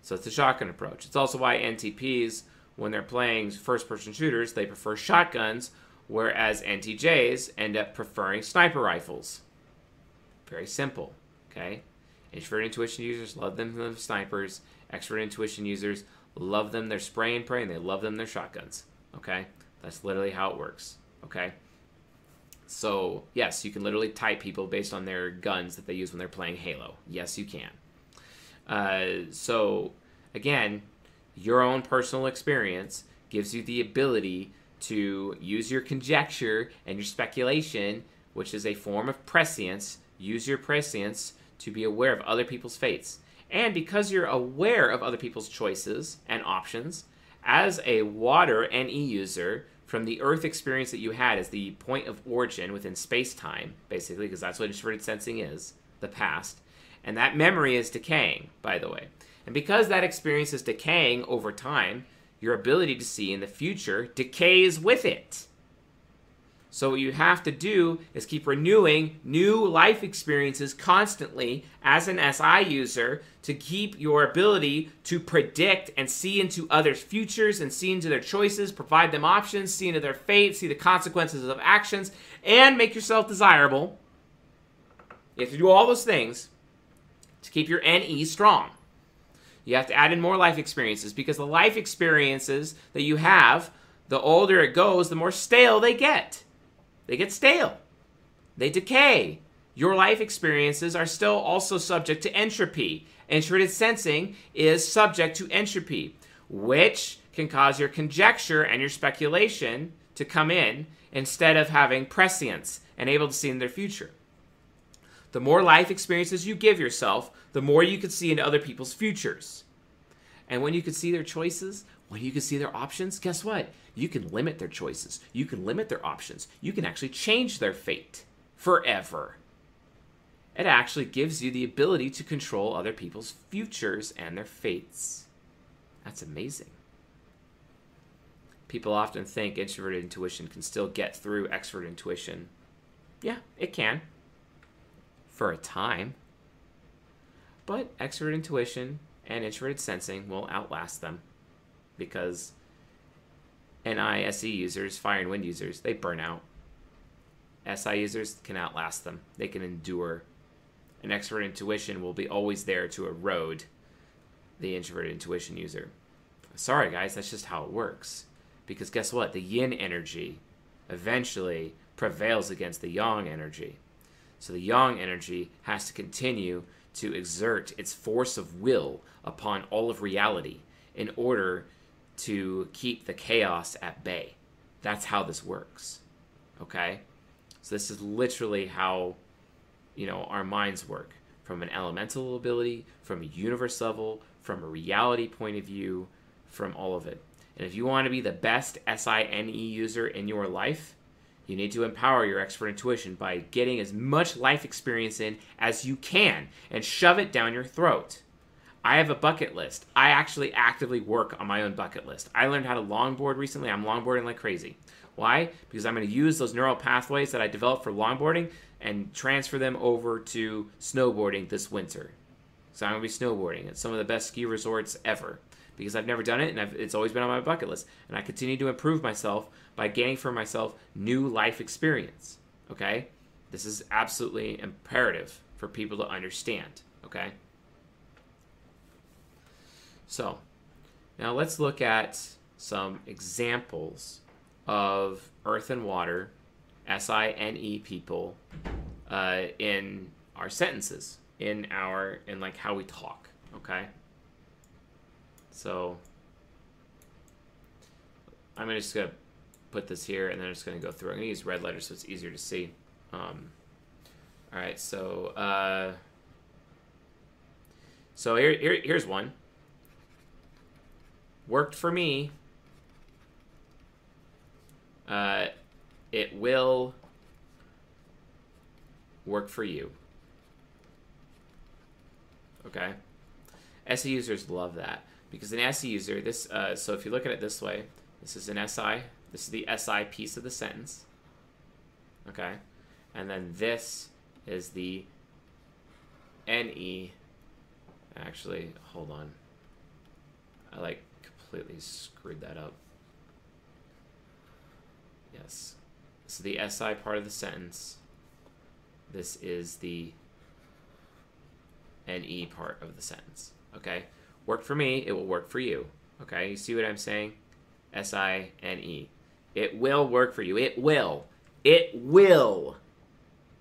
So it's a shotgun approach. It's also why NTPs, when they're playing first person shooters, they prefer shotguns, whereas NTJs end up preferring sniper rifles. Very simple. Okay? Introvert intuition users love them, them snipers. Extrovert intuition users love them, they're spray and pray, and they love them, their shotguns. Okay? That's literally how it works. Okay? So, yes, you can literally type people based on their guns that they use when they're playing Halo. Yes, you can. Uh, so, again, your own personal experience gives you the ability to use your conjecture and your speculation, which is a form of prescience. Use your prescience to be aware of other people's fates. And because you're aware of other people's choices and options, as a water NE user, from the Earth experience that you had as the point of origin within space time, basically, because that's what introverted sensing is the past. And that memory is decaying, by the way. And because that experience is decaying over time, your ability to see in the future decays with it. So, what you have to do is keep renewing new life experiences constantly as an SI user to keep your ability to predict and see into others' futures and see into their choices, provide them options, see into their fate, see the consequences of actions, and make yourself desirable. You have to do all those things to keep your NE strong. You have to add in more life experiences because the life experiences that you have, the older it goes, the more stale they get. They get stale, they decay. Your life experiences are still also subject to entropy. Introverted sensing is subject to entropy, which can cause your conjecture and your speculation to come in instead of having prescience and able to see in their future. The more life experiences you give yourself, the more you can see into other people's futures. And when you can see their choices, when you can see their options, guess what? You can limit their choices. You can limit their options. You can actually change their fate forever. It actually gives you the ability to control other people's futures and their fates. That's amazing. People often think introverted intuition can still get through extrovert intuition. Yeah, it can. For a time. But extrovert intuition and introverted sensing will outlast them because NISE users, fire and wind users, they burn out. SI users can outlast them. They can endure. An extrovert intuition will be always there to erode the introverted intuition user. Sorry, guys, that's just how it works. Because guess what? The yin energy eventually prevails against the yang energy. So the yang energy has to continue to exert its force of will upon all of reality in order to keep the chaos at bay. That's how this works. Okay? So this is literally how you know our minds work from an elemental ability, from a universe level, from a reality point of view, from all of it. And if you want to be the best SINE user in your life, you need to empower your extrovert intuition by getting as much life experience in as you can and shove it down your throat. I have a bucket list. I actually actively work on my own bucket list. I learned how to longboard recently. I'm longboarding like crazy. Why? Because I'm going to use those neural pathways that I developed for longboarding and transfer them over to snowboarding this winter. So I'm going to be snowboarding at some of the best ski resorts ever because I've never done it and I've, it's always been on my bucket list. And I continue to improve myself by gaining for myself new life experience. Okay? This is absolutely imperative for people to understand. Okay? So, now let's look at some examples of earth and water, S I N E people, uh, in our sentences, in our, in like how we talk, okay? So, I'm just gonna put this here and then I'm just gonna go through. I'm gonna use red letters so it's easier to see. Um, all right, so, uh, so here, here, here's one worked for me. Uh, it will work for you. Okay? SE users love that because an SI user, this uh, so if you look at it this way, this is an SI. This is the SI piece of the sentence. Okay, and then this is the NE. Actually, hold on. I like completely screwed that up. Yes. So the SI part of the sentence. This is the NE part of the sentence. Okay? Worked for me, it will work for you. Okay? You see what I'm saying? S I N E. It will work for you. It will. It will.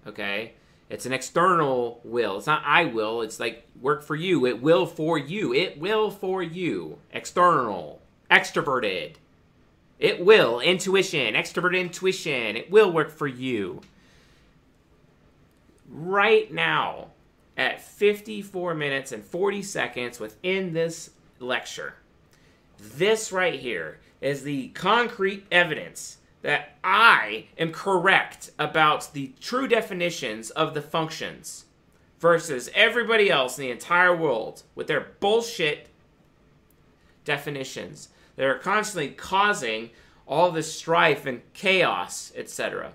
Okay? It's an external will. It's not I will. It's like work for you. It will for you. It will for you. External. Extroverted. It will. Intuition. Extrovert intuition. It will work for you. Right now, at 54 minutes and 40 seconds within this lecture, this right here is the concrete evidence that I am correct about the true definitions of the functions versus everybody else in the entire world with their bullshit definitions that are constantly causing all this strife and chaos, etc.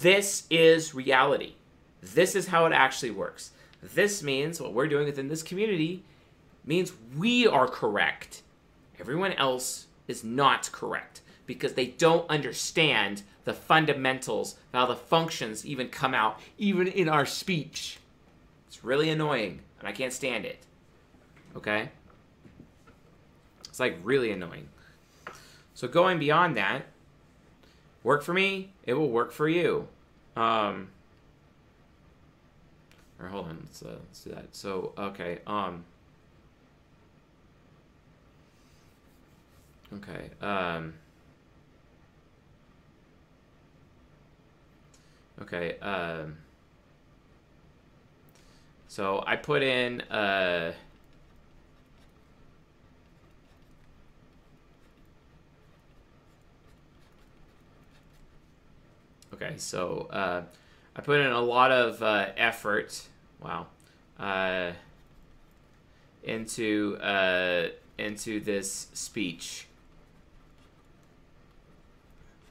This is reality. This is how it actually works. This means what we're doing within this community means we are correct. Everyone else is not correct because they don't understand the fundamentals, how the functions even come out, even in our speech. It's really annoying, and I can't stand it. Okay? It's like really annoying. So going beyond that, work for me, it will work for you. Um, or hold on, let's uh, let's do that. So okay, um, okay, um, okay, um. So I put in uh. Okay, so uh, I put in a lot of uh, effort. Wow. Uh, into uh, into this speech.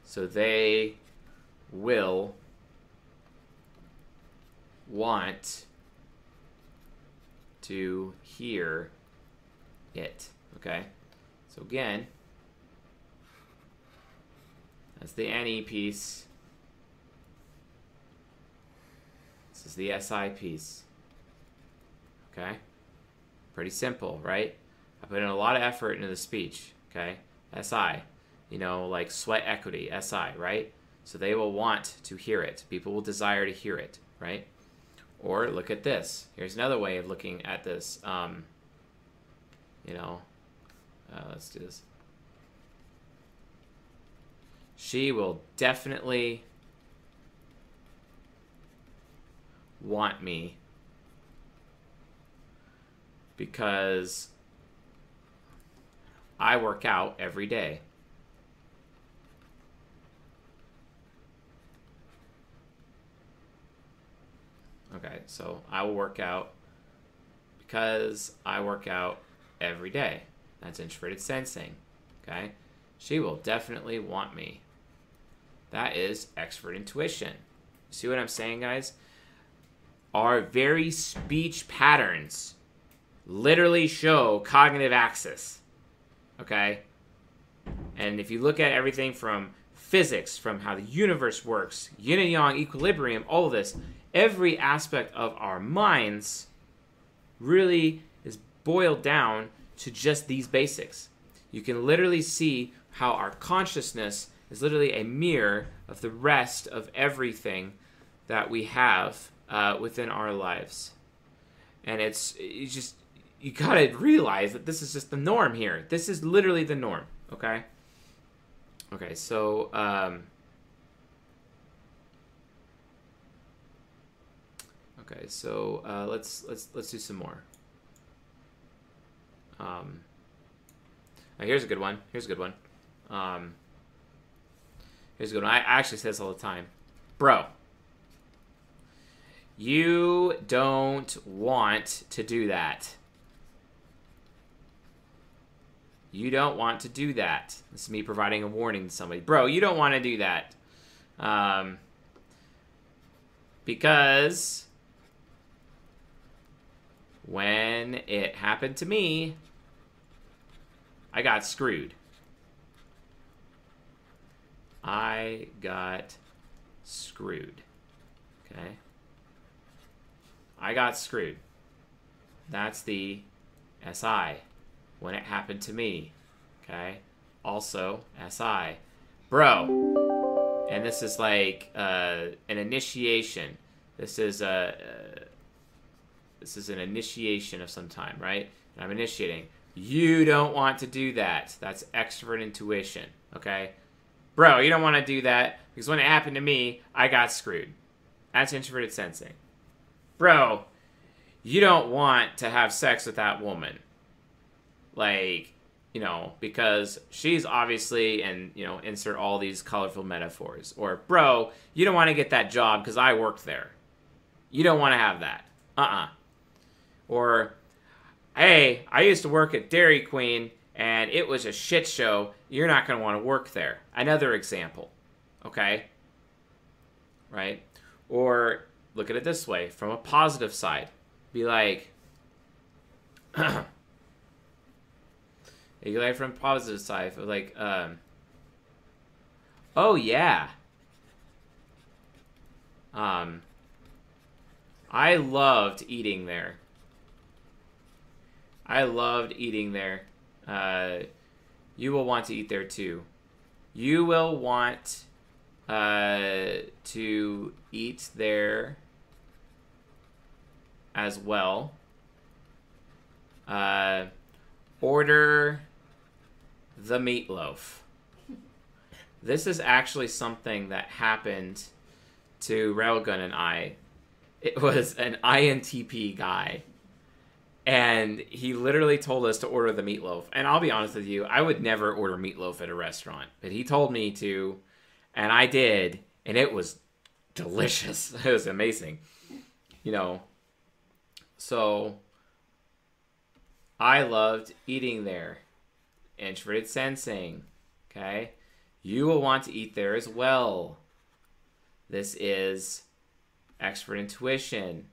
So they will want to hear it. Okay. So again, that's the NE piece. This is the SI piece. Okay? Pretty simple, right? I put in a lot of effort into the speech. Okay? SI. You know, like sweat equity, SI, right? So they will want to hear it. People will desire to hear it, right? Or look at this. Here's another way of looking at this. Um, you know, uh, let's do this. She will definitely want me because I work out every day. Okay, so I will work out because I work out every day. That's introverted sensing. Okay, she will definitely want me. That is extrovert intuition. See what I'm saying, guys? Our very speech patterns literally show cognitive axis. Okay? And if you look at everything from physics, from how the universe works, yin and yang, equilibrium, all of this, every aspect of our minds really is boiled down to just these basics. You can literally see how our consciousness is literally a mirror of the rest of everything that we have uh, within our lives. And it's you just you gotta realize that this is just the norm here. This is literally the norm. Okay. Okay. So. Um, okay. So uh, let's let's let's do some more. Um, here's a good one. Here's a good one. Um, here's a good one. I actually say this all the time, bro. You don't want to do that. you don't want to do that. This is me providing a warning to somebody. Bro, you don't want to do that. Um, because when it happened to me, I got screwed. I got screwed. Okay? I got screwed. That's the SI when it happened to me. Okay? Also, SI. Bro. And this is like uh, an initiation. This is a. Uh, this is an initiation of some time, right? And I'm initiating. You don't want to do that. That's extrovert intuition, okay? Bro, you don't want to do that because when it happened to me, I got screwed. That's introverted sensing. Bro, you don't want to have sex with that woman. Like, you know, because she's obviously, and, you know, insert all these colorful metaphors. Or, bro, you don't want to get that job because I worked there. You don't want to have that. Uh uh Or, hey, I used to work at Dairy Queen and it was a shit show. You're not going to want to work there. Another example. Okay? Right? Or look at it this way from a positive side. Be like, you like from positive side, like, um, oh yeah, um, I loved eating there. I loved eating there. Uh, you will want to eat there too. You will want uh, to eat there as well. Uh, order the meatloaf. This is actually something that happened to Railgun and I. It was an INTP guy and he literally told us to order the meatloaf. And I'll be honest with you, I would never order meatloaf at a restaurant, but he told me to, and I did, and it was delicious. It was amazing. You know, so I loved eating there. Introverted sensing, okay? You will want to eat there as well. This is extrovert intuition,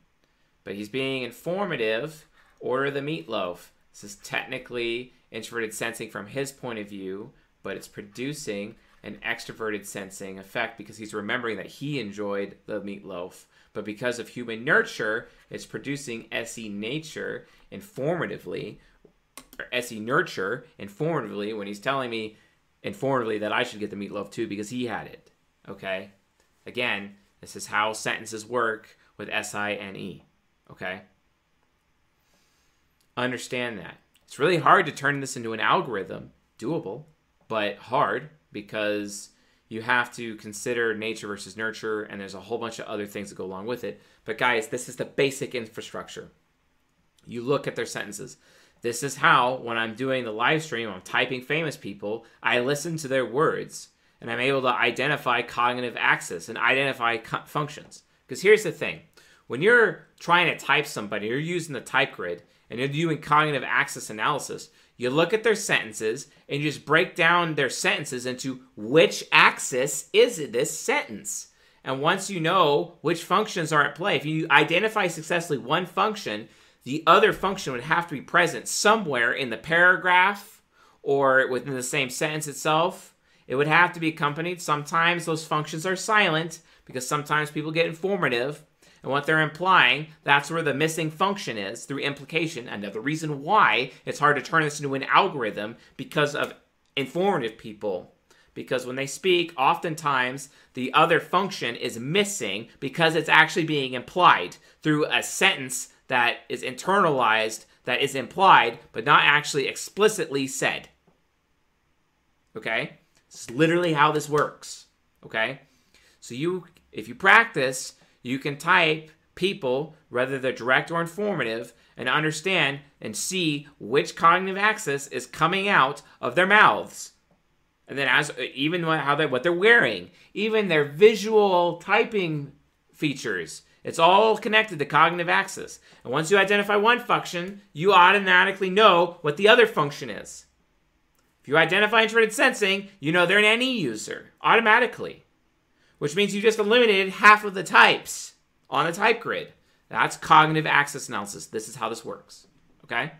but he's being informative order the meatloaf. This is technically introverted sensing from his point of view, but it's producing an extroverted sensing effect because he's remembering that he enjoyed the meatloaf. But because of human nurture, it's producing SE nature informatively, or SE nurture informatively when he's telling me informatively that I should get the meatloaf too because he had it. Okay? Again, this is how sentences work with SI and E. Okay? Understand that. It's really hard to turn this into an algorithm, doable, but hard because you have to consider nature versus nurture, and there's a whole bunch of other things that go along with it. But guys, this is the basic infrastructure. You look at their sentences. This is how, when I'm doing the live stream, I'm typing famous people, I listen to their words and I'm able to identify cognitive axis and identify co- functions. Because here's the thing when you're trying to type somebody, you're using the type grid, and you're doing cognitive axis analysis, you look at their sentences and you just break down their sentences into which axis is this sentence. And once you know which functions are at play, if you identify successfully one function, the other function would have to be present somewhere in the paragraph or within the same sentence itself. It would have to be accompanied. Sometimes those functions are silent because sometimes people get informative and what they're implying, that's where the missing function is through implication. Another reason why it's hard to turn this into an algorithm because of informative people. Because when they speak, oftentimes the other function is missing because it's actually being implied through a sentence that is internalized, that is implied, but not actually explicitly said. Okay? It's literally how this works. Okay? So you if you practice, you can type people, whether they're direct or informative, and understand and see which cognitive axis is coming out of their mouths. And then as even how they what they're wearing, even their visual typing features, it's all connected to cognitive axis. And once you identify one function, you automatically know what the other function is. If you identify introverted sensing, you know they're an NE user automatically, which means you just eliminated half of the types on the type grid. That's cognitive axis analysis. This is how this works. Okay?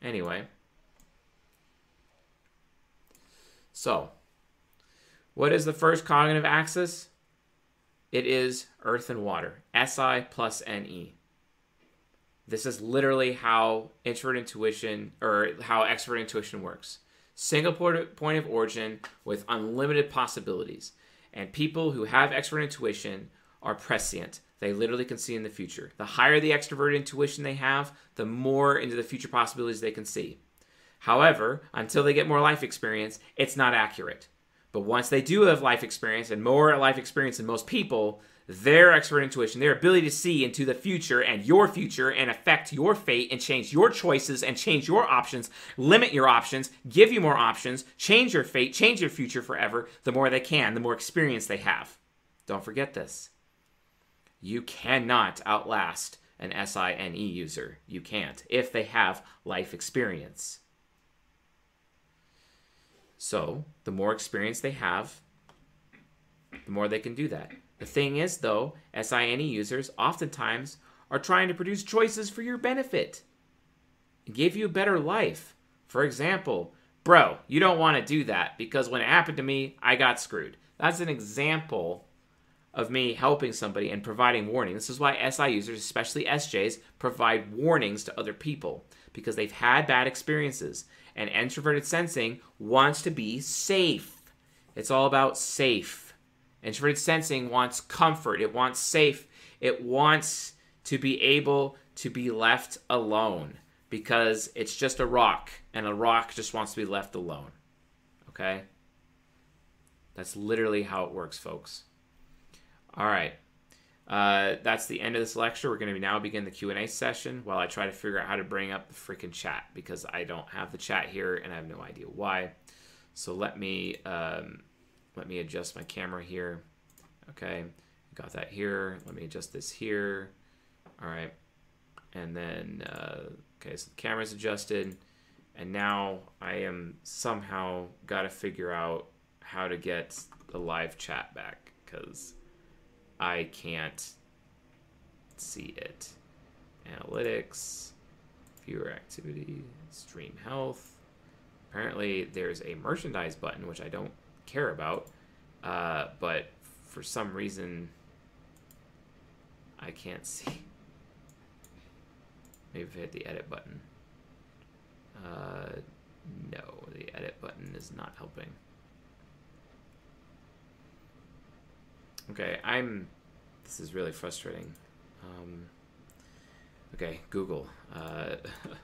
Anyway. So, what is the first cognitive axis? It is earth and water. SI plus NE. This is literally how introvert intuition or how extrovert intuition works. Single point of origin with unlimited possibilities. And people who have extrovert intuition are prescient. They literally can see in the future. The higher the extroverted intuition they have, the more into the future possibilities they can see. However, until they get more life experience, it's not accurate. But once they do have life experience and more life experience than most people, their extrovert intuition, their ability to see into the future and your future and affect your fate and change your choices and change your options, limit your options, give you more options, change your fate, change your future forever, the more they can, the more experience they have. Don't forget this. You cannot outlast an SINE user. You can't if they have life experience. So, the more experience they have, the more they can do that. The thing is, though, SINE users oftentimes are trying to produce choices for your benefit, give you a better life. For example, bro, you don't want to do that because when it happened to me, I got screwed. That's an example of me helping somebody and providing warning. This is why SI users, especially SJs, provide warnings to other people because they've had bad experiences. And introverted sensing wants to be safe. It's all about safe. Introverted sensing wants comfort, it wants safe, it wants to be able to be left alone because it's just a rock and a rock just wants to be left alone. Okay? That's literally how it works, folks. All right. Uh, that's the end of this lecture. We're going to now begin the Q&A session while I try to figure out how to bring up the freaking chat because I don't have the chat here and I have no idea why. So let me um, let me adjust my camera here. Okay, got that here. Let me adjust this here. All right. And then, uh, okay, so the camera's adjusted. And now I am somehow got to figure out how to get the live chat back because I can't see it. Analytics, viewer activity, stream health. Apparently, there's a merchandise button, which I don't care about. Uh, but for some reason, I can't see. Maybe if I hit the edit button. Uh, no, the edit button is not helping. Okay, I'm. This is really frustrating. Um, okay, Google. Uh,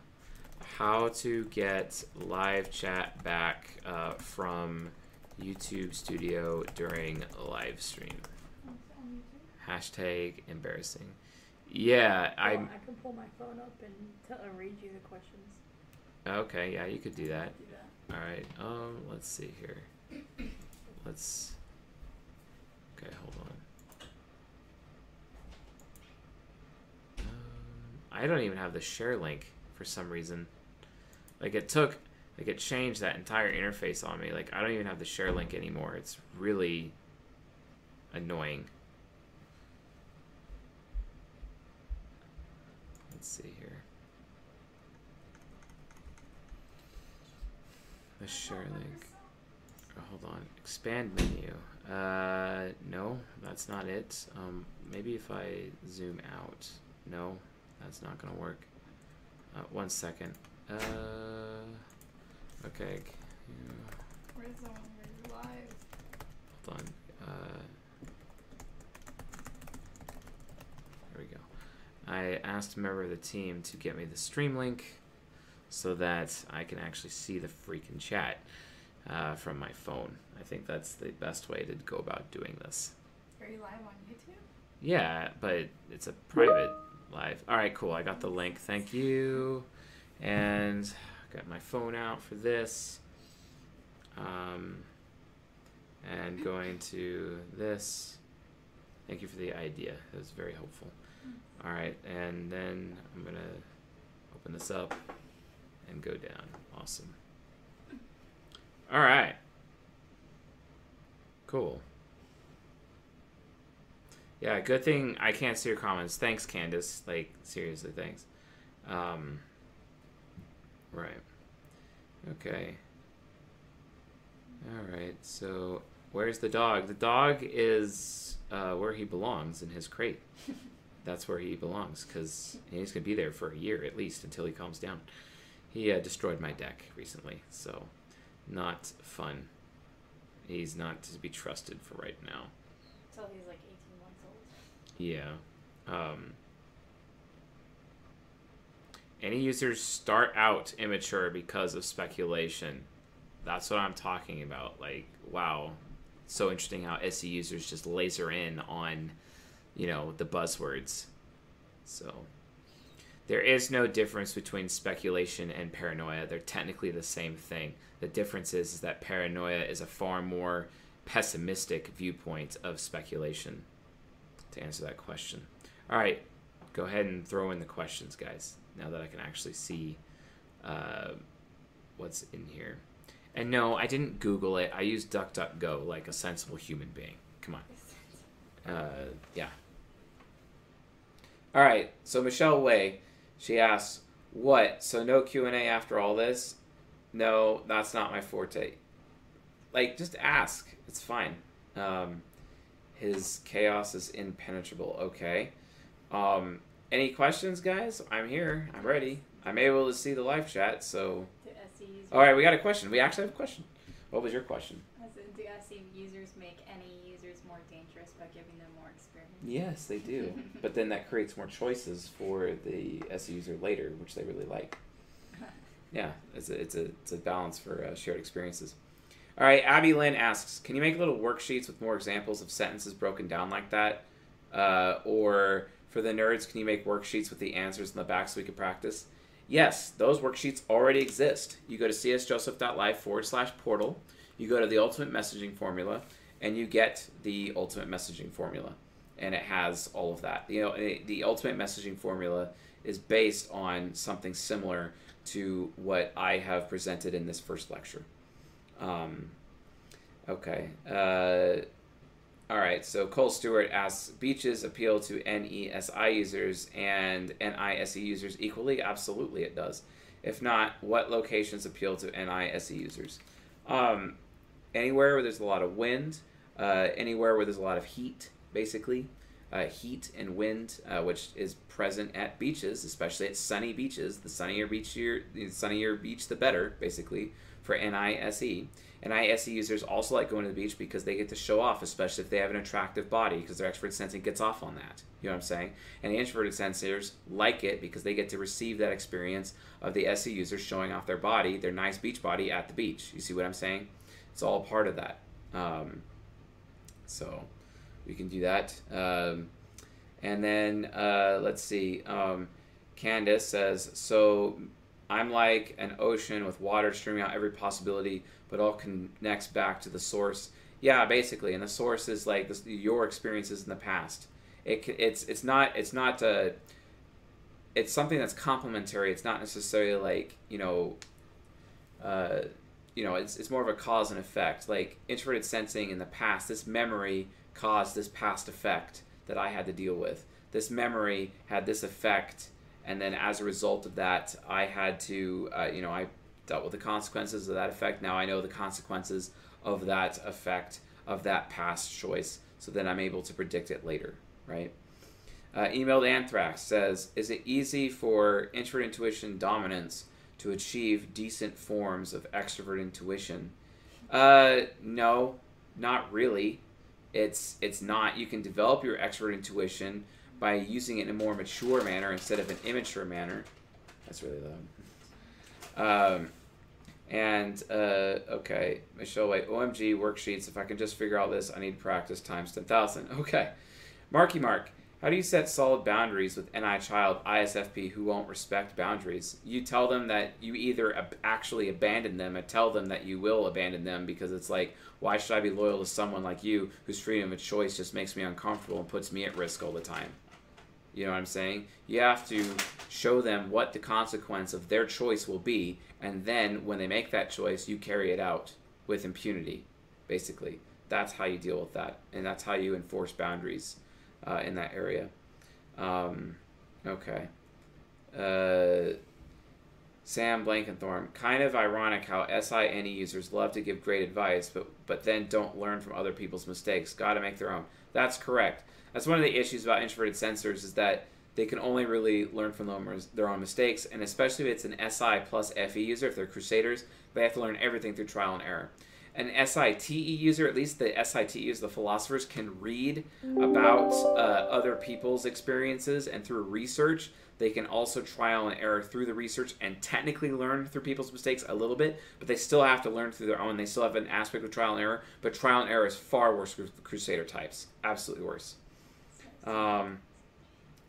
how to get live chat back uh, from YouTube Studio during live stream. Hashtag embarrassing. Yeah, I. I. I can pull my phone up and tell, uh, read you the questions. Okay, yeah, you could do that. Do that. All right. Um, let's see here. Let's. Okay, hold on. Um, I don't even have the share link for some reason. Like it took, like it changed that entire interface on me. Like I don't even have the share link anymore. It's really annoying. Let's see here. The share link. Oh, hold on. Expand menu. Uh, no, that's not it. Um, maybe if I zoom out. No, that's not gonna work. Uh, one second. Uh, okay. yeah, Where's the one where you're live? Hold on. Uh, there we go. I asked a member of the team to get me the stream link so that I can actually see the freaking chat uh, from my phone. I think that's the best way to go about doing this. Are you live on YouTube? Yeah, but it's a private live. All right, cool. I got the link. Thank you. And got my phone out for this. Um, and going to this. Thank you for the idea. That was very helpful. All right, and then I'm gonna open this up and go down. Awesome. All right. Cool. Yeah, good thing I can't see your comments. Thanks, Candace. Like, seriously, thanks. Um, right. Okay. All right. So, where's the dog? The dog is uh, where he belongs in his crate. That's where he belongs because he's gonna be there for a year at least until he calms down. He uh, destroyed my deck recently, so not fun. He's not to be trusted for right now. Until he's like 18 months old. Yeah. Um, NE users start out immature because of speculation. That's what I'm talking about. Like, wow, so interesting how SE users just laser in on, you know, the buzzwords. So, there is no difference between speculation and paranoia. They're technically the same thing. The difference is, is that paranoia is a far more pessimistic viewpoint of speculation. To answer that question. All right, go ahead and throw in the questions, guys. Now that I can actually see uh, what's in here. And no, I didn't Google it. I used DuckDuckGo like a sensible human being. Come on. Uh, yeah. All right. So Michelle Way, she asks, "What? So no Q and A after all this? No, that's not my forte. Like, just ask. It's fine. Um, his chaos is impenetrable. Okay. Um, any questions, guys? I'm here. I'm ready. I'm able to see the live chat. So, Do SE users, all right, we got a question. We actually have a question. What was your question? Do SE users make NE users more dangerous by giving them more experience? Yes, they do. but then that creates more choices for the SE user later, which they really like. Yeah, it's a, it's a, it's a balance for uh, shared experiences. All right, Abby Lynn asks, can you make little worksheets with more examples of sentences broken down like that? Uh, or for the nerds, can you make worksheets with the answers in the back so we can practice? Yes, those worksheets already exist. You go to csjoseph.life forward slash portal, you go to the ultimate messaging formula, and you get the ultimate messaging formula. And it has all of that. You know, eh, the ultimate messaging formula is based on something similar to what I have presented in this first lecture. Um, okay. Uh, all right. So Cole Stewart asks, beaches appeal to NESI users and NISE users equally? Absolutely, it does. If not, what locations appeal to NISE users? Um, anywhere where there's a lot of wind, uh, anywhere where there's a lot of heat, basically. Uh, heat and wind, uh, which is present at beaches, especially at sunny beaches. The sunnier beach, the sunnier beach, the better, basically, for NISE. NISE users also like going to the beach because they get to show off, especially if they have an attractive body, because their extroverted sensing gets off on that. You know what I'm saying? And the introverted sensors like it because they get to receive that experience of the SE users showing off their body, their nice beach body at the beach. You see what I'm saying? It's all part of that. Um, so we can do that. Um, and then uh, let's see. Um, Candace says, so I'm like an ocean with water streaming out every possibility, but all connects back to the source. Yeah, basically, and the source is like this, your experiences in the past. It, it's it's not it's not uh it's something that's complementary. It's not necessarily like you know, uh, you know, it's it's more of a cause and effect. Like introverted sensing in the past, this memory caused this past effect that I had to deal with. This memory had this effect, and then as a result of that, I had to, uh, you know, I dealt with the consequences of that effect. Now I know the consequences of that effect of that past choice, so then I'm able to predict it later, right? Uh, emailed Anthrax says, "Is it easy for introvert intuition dominance to achieve decent forms of extrovert intuition?" Uh, no, not really. It's it's not. You can develop your extrovert intuition by using it in a more mature manner instead of an immature manner. That's really loud. Um, and uh, okay, Michelle White, OMG worksheets. If I can just figure out this, I need practice times ten thousand. Okay, Marky Mark. How do you set solid boundaries with NI child ISFP who won't respect boundaries? You tell them that you either ab- actually abandon them, or tell them that you will abandon them because it's like, why should I be loyal to someone like you whose freedom of choice just makes me uncomfortable and puts me at risk all the time? You know what I'm saying? You have to show them what the consequence of their choice will be, and then when they make that choice, you carry it out. with impunity, basically. That's how you deal with that, and that's how you enforce boundaries uh, in that area. Um, okay. Uh, Sam Blankenthorn, kind of ironic how SINE users love to give great advice, but but then don't learn from other people's mistakes. Got to make their own. That's correct. That's one of the issues about introverted sensors is that they can only really learn from their own mistakes, and especially if it's an SI plus FE user, if they're Crusaders, they have to learn everything through trial and error. An SITE user, at least the SITE users, the philosophers, can read about uh, other people's experiences, and through research, they can also trial and error through the research and technically learn through people's mistakes a little bit, but they still have to learn through their own. They still have an aspect of trial and error, but trial and error is far worse with Crusader types. Absolutely worse. Um,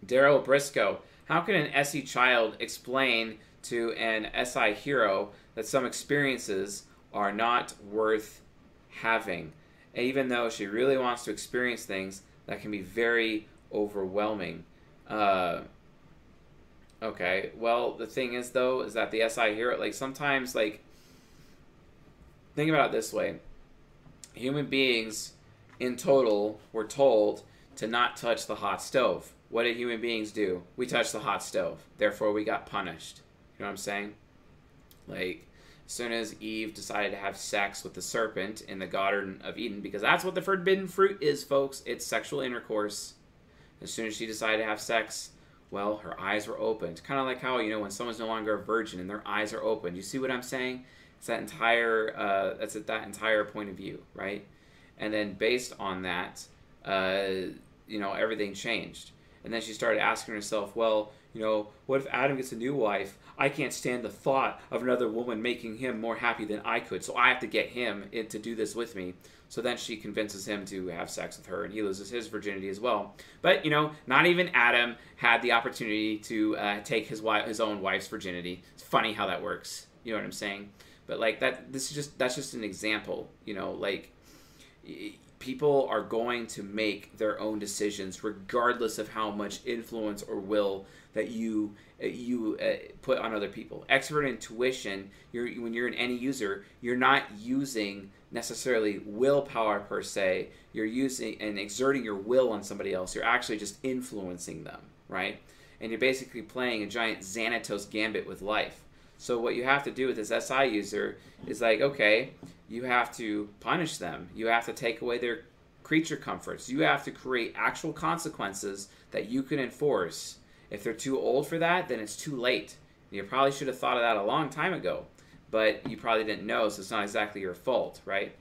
Daryl Briscoe. How can an SE child explain to an SI hero that some experiences are not worth having? Even though she really wants to experience things that can be very overwhelming. Uh, okay, well, the thing is, though, is that the SI hero, like, sometimes, like, think about it this way human beings in total were told to not touch the hot stove what did human beings do? We touched the hot stove. Therefore, we got punished. You know what I'm saying? Like, as soon as Eve decided to have sex with the serpent in the Garden of Eden, because that's what the forbidden fruit is, folks. It's sexual intercourse. As soon as she decided to have sex, well, her eyes were opened. Kind of like how, you know, when someone's no longer a virgin and their eyes are open. You see what I'm saying? It's that entire, uh, that's that entire point of view, right? And then based on that, uh, you know, everything changed. And then she started asking herself, well, you know, what if Adam gets a new wife? I can't stand the thought of another woman making him more happy than I could, so I have to get him in, to do this with me. So then she convinces him to have sex with her, and he loses his virginity as well. But you know, not even Adam had the opportunity to uh, take his wife, his own wife's virginity. It's funny how that works. You know what I'm saying? But like that, this is just that's just an example. You know, like people are going to make their own decisions regardless of how much influence or will that you you uh, put on other people Extrovert intuition you're when you're an NE user you're not using necessarily willpower per se you're using and exerting your will on somebody else you're actually just influencing them right and you're basically playing a giant xanatos gambit with life so what you have to do with this SI user is like, okay, you have to punish them. You have to take away their creature comforts. You have to create actual consequences that you can enforce. If they're too old for that, then it's too late. You probably should have thought of that a long time ago, but you probably didn't know, so it's not exactly your fault, right?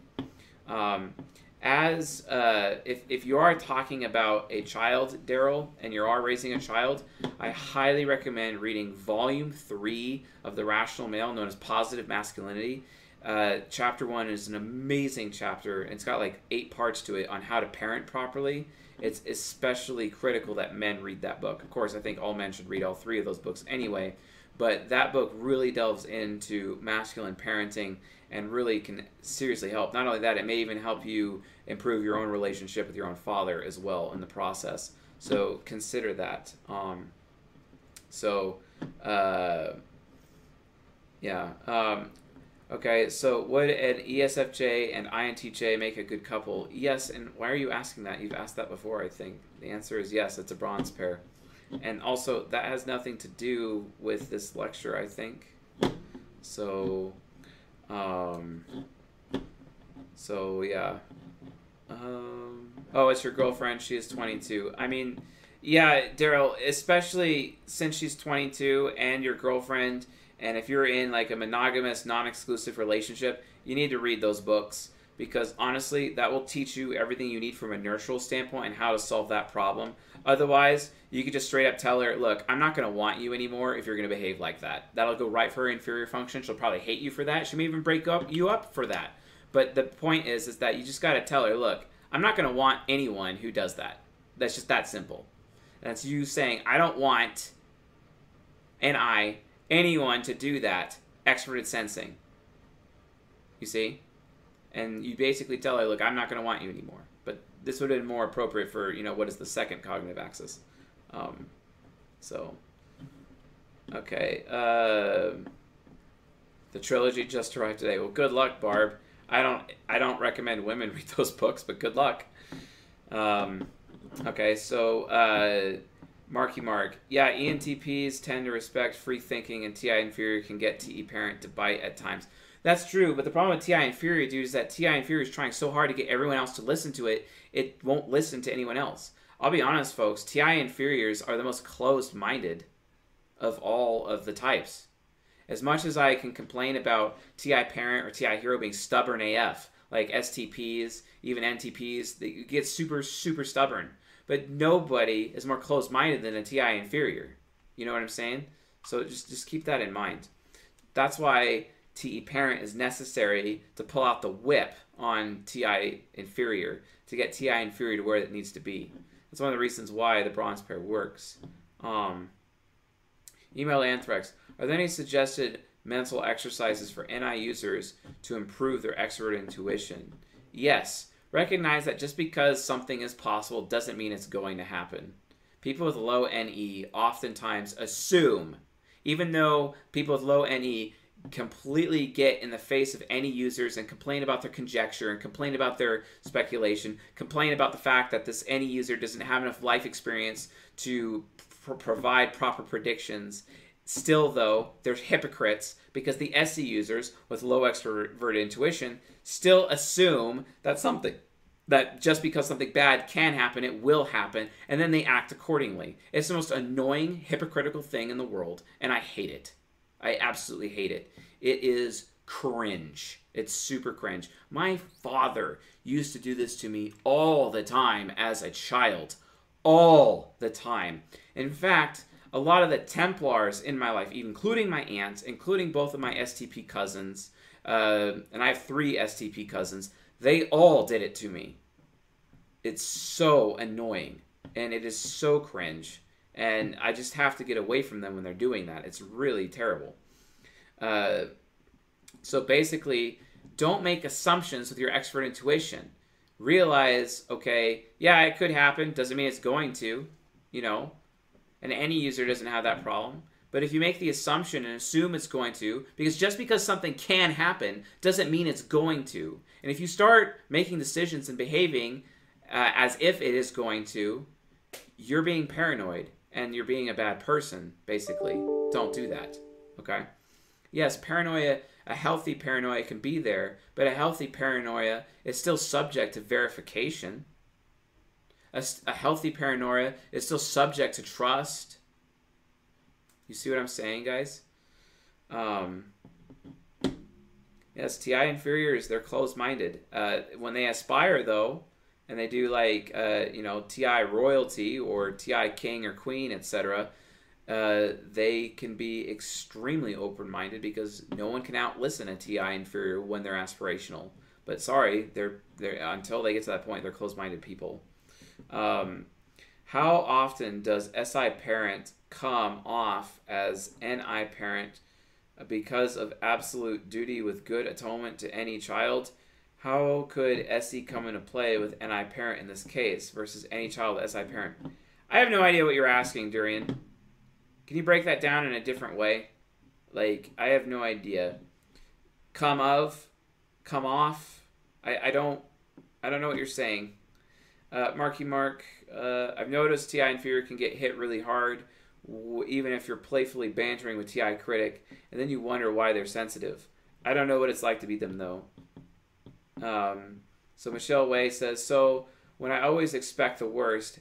Um, as uh, if, if you are talking about a child, Daryl, and you are raising a child, I highly recommend reading volume three of The Rational Male, known as Positive Masculinity. Uh, chapter one is an amazing chapter. It's got like eight parts to it on how to parent properly. It's especially critical that men read that book. Of course, I think all men should read all three of those books anyway. But that book really delves into masculine parenting and really can seriously help. Not only that, it may even help you improve your own relationship with your own father as well in the process. So consider that. Um, so, uh, yeah. Um, okay, so would an ESFJ and INTJ make a good couple? Yes, and why are you asking that? You've asked that before, I think. The answer is yes, it's a bronze pair. And also, that has nothing to do with this lecture, I think. So, um, so yeah. Um, oh, it's your girlfriend. She is 22. I mean, yeah, Daryl, especially since she's 22 and your girlfriend, and if you're in like a monogamous, non exclusive relationship, you need to read those books because honestly, that will teach you everything you need from a nurtural standpoint and how to solve that problem. Otherwise, you could just straight up tell her, look, I'm not going to want you anymore if you're going to behave like that. That'll go right for her inferior function. She'll probably hate you for that. She may even break up you up for that. But the point is, is that you just got to tell her, look, I'm not going to want anyone who does that. That's just that simple. That's you saying, I don't want, and I, anyone to do that. Extroverted sensing. You see? And you basically tell her, look, I'm not going to want you anymore. But this would have been more appropriate for, you know, what is the second cognitive axis. Um, so, okay. Uh, the trilogy just arrived today. Well, good luck, Barb. I don't I don't recommend women read those books, but good luck. Um, okay, so uh, Marky Mark, yeah, ENTPs tend to respect free thinking, and TI inferior can get TE parent to bite at times. That's true, but the problem with TI inferior, dude, is that TI inferior is trying so hard to get everyone else to listen to it, it won't listen to anyone else. I'll be honest, folks, TI inferiors are the most closed minded of all of the types. As much as I can complain about TI parent or TI hero being stubborn AF, like STPs, even NTPs, they get super, super stubborn. But nobody is more closed minded than a TI inferior. You know what I'm saying? So just, just keep that in mind. That's why TE parent is necessary to pull out the whip on TI inferior to get TI inferior to where it needs to be. That's one of the reasons why the bronze pair works. Um, email Anthrax. Are there any suggested mental exercises for NI users to improve their extrovert intuition? Yes. Recognize that just because something is possible doesn't mean it's going to happen. People with low NE oftentimes assume, even though people with low NE completely get in the face of NE users and complain about their conjecture and complain about their speculation, complain about the fact that this NE user doesn't have enough life experience to pr- provide proper predictions. Still, though, there's hypocrites because the SE users with low extroverted intuition still assume that something that just because something bad can happen, it will happen, and then they act accordingly. It's the most annoying, hypocritical thing in the world, and I hate it. I absolutely hate it. It is cringe. It's super cringe. My father used to do this to me all the time as a child. All the time. In fact, a lot of the Templars in my life, including my aunts, including both of my STP cousins, uh, and I have three STP cousins, they all did it to me. It's so annoying and it is so cringe. And I just have to get away from them when they're doing that. It's really terrible. Uh, so basically, don't make assumptions with your extrovert intuition. Realize, okay, yeah, it could happen. Doesn't mean it's going to, you know. And NE user doesn't have that problem. But if you make the assumption and assume it's going to, because just because something can happen doesn't mean it's going to. And if you start making decisions and behaving uh, as if it is going to, you're being paranoid and you're being a bad person, basically. Don't do that. Okay? Yes, paranoia, a healthy paranoia can be there, but a healthy paranoia is still subject to verification. A, a healthy paranoia is still subject to trust. You see what I'm saying, guys? Um, yes, TI inferiors, they're closed minded. Uh, when they aspire, though, and they do like, uh, you know, TI royalty or TI king or queen, etc., uh, they can be extremely open minded because no one can out listen a TI inferior when they're aspirational. But sorry, they're, they're until they get to that point, they're closed minded people. Um, how often does SI parent come off as NI parent because of absolute duty with good atonement to NE child? How could SE come into play with NI parent in this case versus NE child SI parent? I have no idea what you're asking, Durian. Can you break that down in a different way? Like, I have no idea. Come of, come off. I, I don't I don't know what you're saying. Uh, Marky Mark, uh, I've noticed TI Inferior can get hit really hard, w- even if you're playfully bantering with TI Critic, and then you wonder why they're sensitive. I don't know what it's like to beat them though. Um, so Michelle Way says, so when I always expect the worst,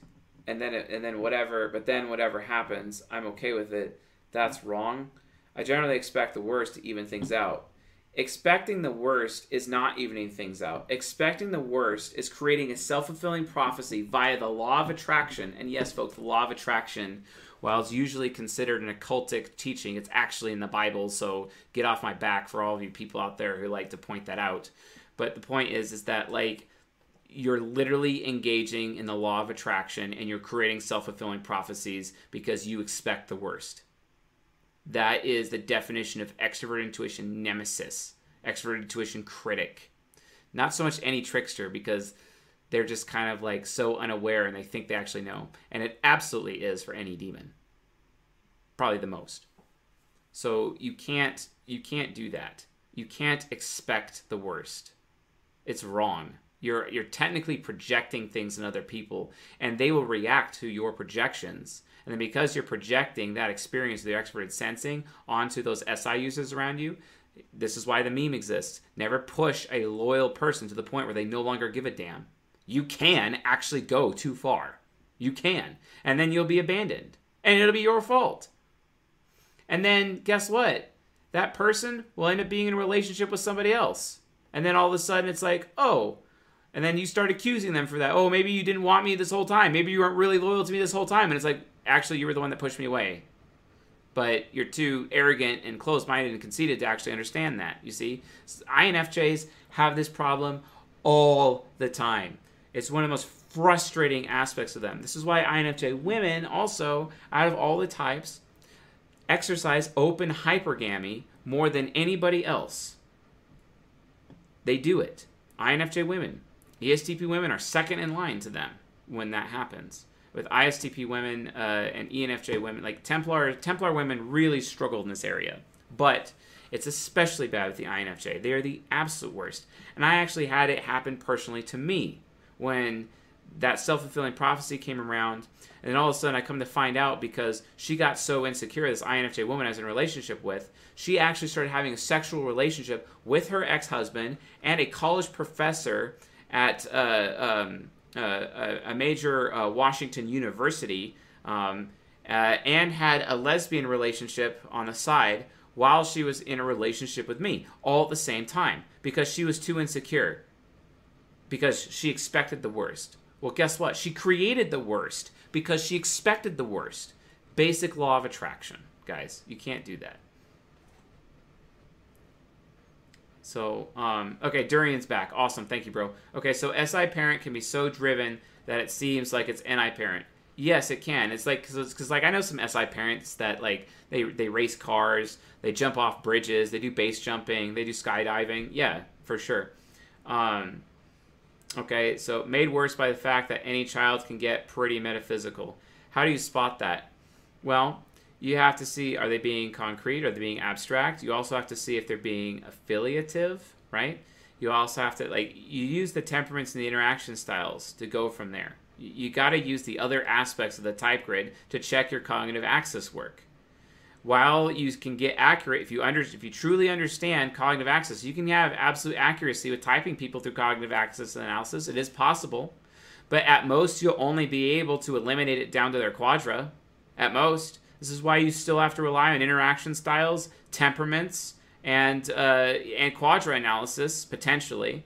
and then it, and then whatever, but then whatever happens, I'm okay with it. That's wrong. I generally expect the worst to even things out. Expecting the worst is not evening things out. Expecting the worst is creating a self fulfilling prophecy via the law of attraction. And yes, folks, the law of attraction, while it's usually considered an occultic teaching, it's actually in the Bible. So get off my back for all of you people out there who like to point that out. But the point is, is that like you're literally engaging in the law of attraction and you're creating self fulfilling prophecies because you expect the worst. That is the definition of extrovert intuition nemesis, extrovert intuition critic. Not so much NE trickster because they're just kind of like so unaware and they think they actually know. And it absolutely is for NE demon. Probably the most. So you can't you can't do that. You can't expect the worst. It's wrong. You're you're technically projecting things in other people, and they will react to your projections. And then because you're projecting that experience, of the expert sensing, onto those SI users around you, this is why the meme exists. Never push a loyal person to the point where they no longer give a damn. You can actually go too far. You can. And then you'll be abandoned. And it'll be your fault. And then guess what? That person will end up being in a relationship with somebody else. And then all of a sudden it's like, oh, and then you start accusing them for that. Oh, maybe you didn't want me this whole time. Maybe you weren't really loyal to me this whole time. And it's like, actually, you were the one that pushed me away. But you're too arrogant and closed minded and conceited to actually understand that. You see? INFJs have this problem all the time. It's one of the most frustrating aspects of them. This is why INFJ women also, out of all the types, exercise open hypergamy more than anybody else. They do it. INFJ women. ESTP women are second in line to them when that happens. With ISTP women uh, and ENFJ women, like Templar, Templar women really struggled in this area. But it's especially bad with the INFJ. They are the absolute worst. And I actually had it happen personally to me when that self fulfilling prophecy came around. And then all of a sudden, I come to find out because she got so insecure, this INFJ woman I was in a relationship with, she actually started having a sexual relationship with her ex husband and a college professor at uh, um, uh, a major uh, Washington university um, uh, and had a lesbian relationship on the side while she was in a relationship with me all at the same time because she was too insecure because she expected the worst. Well, guess what? She created the worst because she expected the worst. Basic law of attraction, guys. You can't do that. So, um, okay, Durian's back. Awesome. Thank you, bro. Okay, so SI parent can be so driven that it seems like it's NI parent. Yes, it can. It's like because like I know some SI parents that like they they race cars, they jump off bridges, they do base jumping, they do skydiving. Yeah, for sure. Um, okay, so made worse by the fact that NE child can get pretty metaphysical. How do you spot that? Well, you have to see are they being concrete, are they being abstract? You also have to see if they're being affiliative, right? You also have to like you use the temperaments and the interaction styles to go from there. You, got to use the other aspects of the type grid to check your cognitive axis work. While you can get accurate if you under if you truly understand cognitive axis, you can have absolute accuracy with typing people through cognitive axis analysis. It is possible, but at most you'll only be able to eliminate it down to their quadra. At most, this is why you still have to rely on interaction styles, temperaments, and uh, and quadra analysis potentially.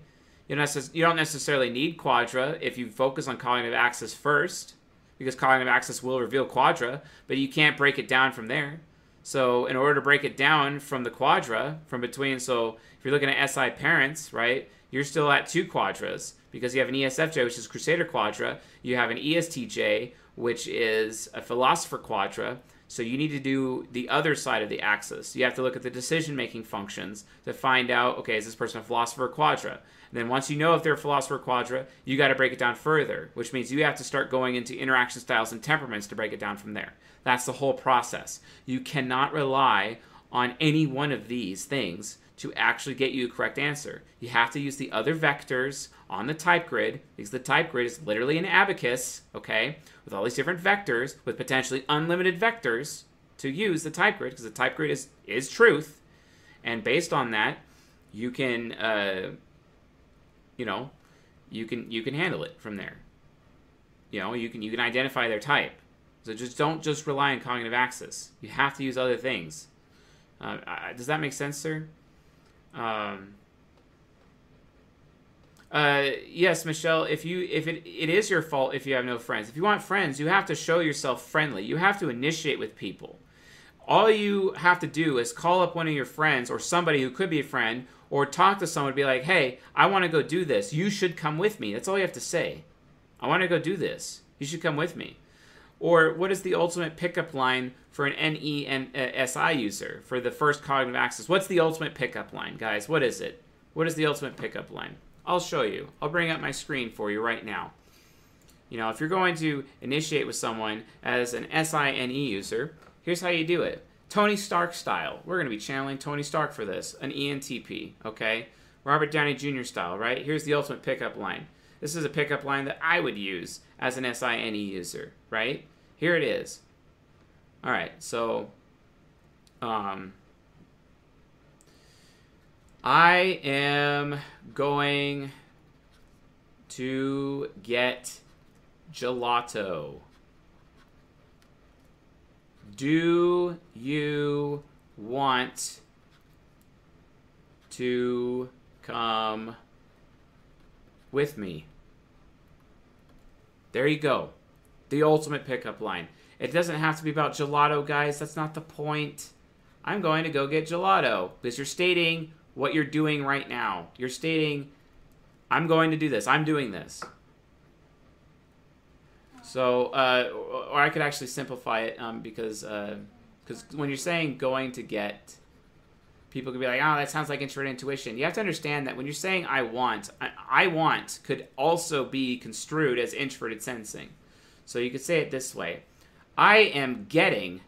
You don't, necess- you don't necessarily need quadra if you focus on cognitive axis first, because cognitive axis will reveal quadra, but you can't break it down from there. So in order to break it down from the quadra, from between, so if you're looking at SI parents, right, you're still at two quadras because you have an ESFJ, which is Crusader quadra, you have an ESTJ, which is a philosopher quadra, so you need to do the other side of the axis. You have to look at the decision making functions to find out, okay, is this person a philosopher or quadra? And then once you know if they're a philosopher quadra, you got to break it down further, which means you have to start going into interaction styles and temperaments to break it down from there. That's the whole process. You cannot rely on any one of these things to actually get you a correct answer. You have to use the other vectors on the type grid because the type grid is literally an abacus, okay, with all these different vectors with potentially unlimited vectors to use the type grid because the type grid is is truth, and based on that, you can, uh, you know, you can you can handle it from there. You know, you can you can identify their type. So just don't just rely on cognitive axis. You have to use other things. Uh, does that make sense, sir? Um, uh, yes, Michelle. If you if it it is your fault if you have no friends. If you want friends, you have to show yourself friendly. You have to initiate with people. All you have to do is call up one of your friends or somebody who could be a friend, or talk to someone. Be like, "Hey, I want to go do this. You should come with me." That's all you have to say. I want to go do this. You should come with me. Or what is the ultimate pickup line for an NE and uh, SI user for the first cognitive axis? What's the ultimate pickup line, guys? What is it? What is the ultimate pickup line? I'll show you. I'll bring up my screen for you right now. You know, if you're going to initiate with someone as an SINE user, here's how you do it. Tony Stark style. We're going to be channeling Tony Stark for this, an ENTP, okay? Robert Downey Jr. style, right? Here's the ultimate pickup line. This is a pickup line that I would use as an SINE user, right? Here it is. All right, so um, I am going to get gelato. Do you want to come with me? There you go. The ultimate pickup line. It doesn't have to be about gelato, guys. That's not the point. I'm going to go get gelato because you're stating what you're doing right now. You're stating, I'm going to do this. I'm doing this. So, uh, or I could actually simplify it um, because because uh, when you're saying going to get, people could be like, oh, that sounds like introverted intuition. You have to understand that when you're saying I want, I, I want could also be construed as introverted sensing. So you could say it this way I am getting,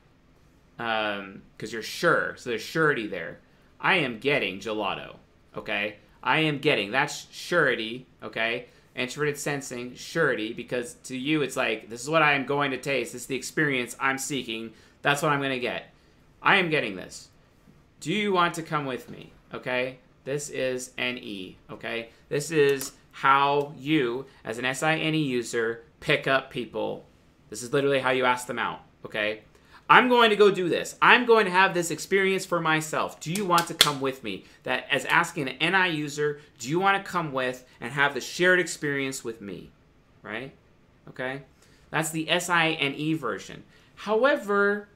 because um, you're sure, so there's surety there. I am getting gelato, okay? I am getting, that's surety, okay? Introverted sensing, surety, because to you it's like, this is what I am going to taste. This is the experience I'm seeking. That's what I'm going to get. I am getting this. Do you want to come with me? Okay? This is NE, okay? This is how you, as an SINE user, pick up people. This is literally how you ask them out, okay? I'm going to go do this. I'm going to have this experience for myself. Do you want to come with me? That as asking an NI user, do you want to come with and have the shared experience with me? Right? Okay? That's the SINE version. However,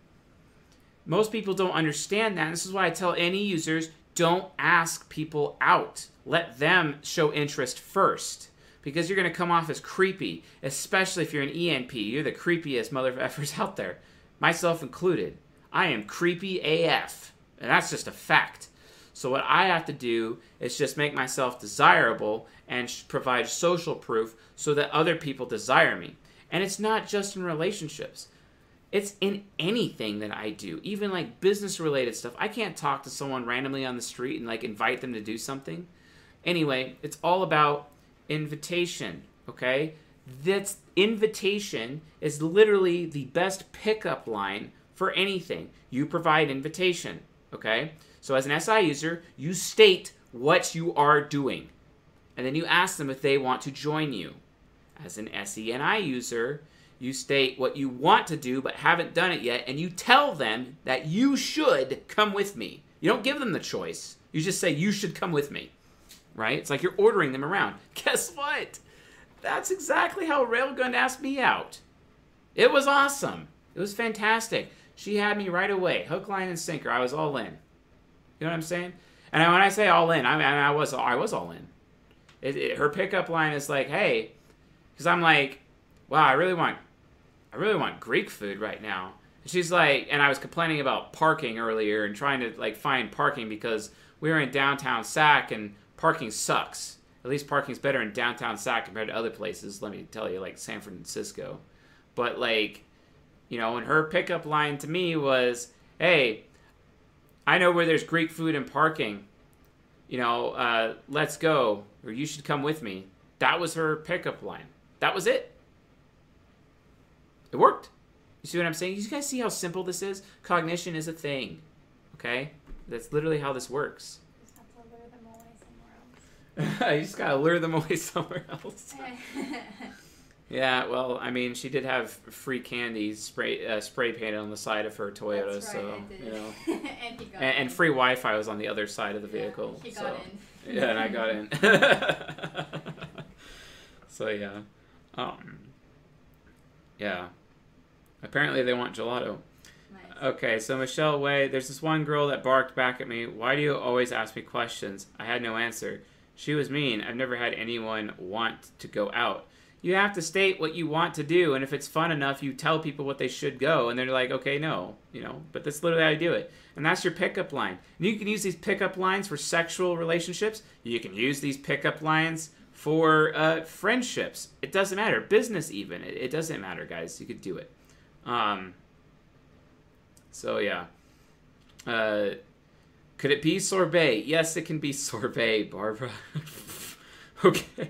most people don't understand that. This is why I tell NE users don't ask people out. Let them show interest first because you're going to come off as creepy, especially if you're an ENP. You're the creepiest mother of effers out there myself included. I am creepy AF, and that's just a fact. So, what I have to do is just make myself desirable and provide social proof so that other people desire me. And it's not just in relationships, it's in anything that I do, even like business related stuff. I can't talk to someone randomly on the street and like invite them to do something. Anyway, it's all about invitation, okay? That's invitation is literally the best pickup line for anything. You provide invitation, okay? So as an SI user, you state what you are doing. And then you ask them if they want to join you. As an SENI user, you state what you want to do but haven't done it yet, and you tell them that you should come with me. You don't give them the choice. You just say, you should come with me. Right? It's like you're ordering them around. Guess what? That's exactly how Railgun asked me out. It was awesome. It was fantastic. She had me right away, hook, line, and sinker. I was all in. You know what I'm saying? And when I say all in, I mean I was I was all in. It, it, her pickup line is like, "Hey," because I'm like, "Wow, I really want, I really want Greek food right now." And she's like, and I was complaining about parking earlier and trying to like find parking because we were in downtown Sac and parking sucks at least parking's better in downtown Sac compared to other places. Let me tell you, like San Francisco. But like, you know, and her pickup line to me was, "Hey, I know where there's Greek food and parking. You know, uh, let's go, or you should come with me." That was her pickup line. That was it. It worked. You see what I'm saying? You guys see how simple this is? Cognition is a thing. Okay? That's literally how this works. you just gotta lure them away somewhere else. yeah, well, I mean, she did have free candy spray uh, spray painted on the side of her Toyota, right, so you know, and, and, and, free Wi-Fi was on the other side of the vehicle. Yeah, so. Yeah, and I got in. so yeah, um, yeah. Apparently, they want gelato. Okay, so Michelle Way, there's this one girl that barked back at me. Why do you always ask me questions? I had no answer. She was mean. I've never had anyone want to go out. You have to state what you want to do, and if it's fun enough, you tell people what they should go, and they're like, okay, no, you know. But that's literally how you do it, and that's your pickup line. And you can use these pickup lines for sexual relationships. You can use these pickup lines for uh, friendships. It doesn't matter. Business, even it, it, doesn't matter, guys. You could do it. Um, so yeah. Uh, Could it be sorbet? Yes, it can be sorbet, Barbara. okay.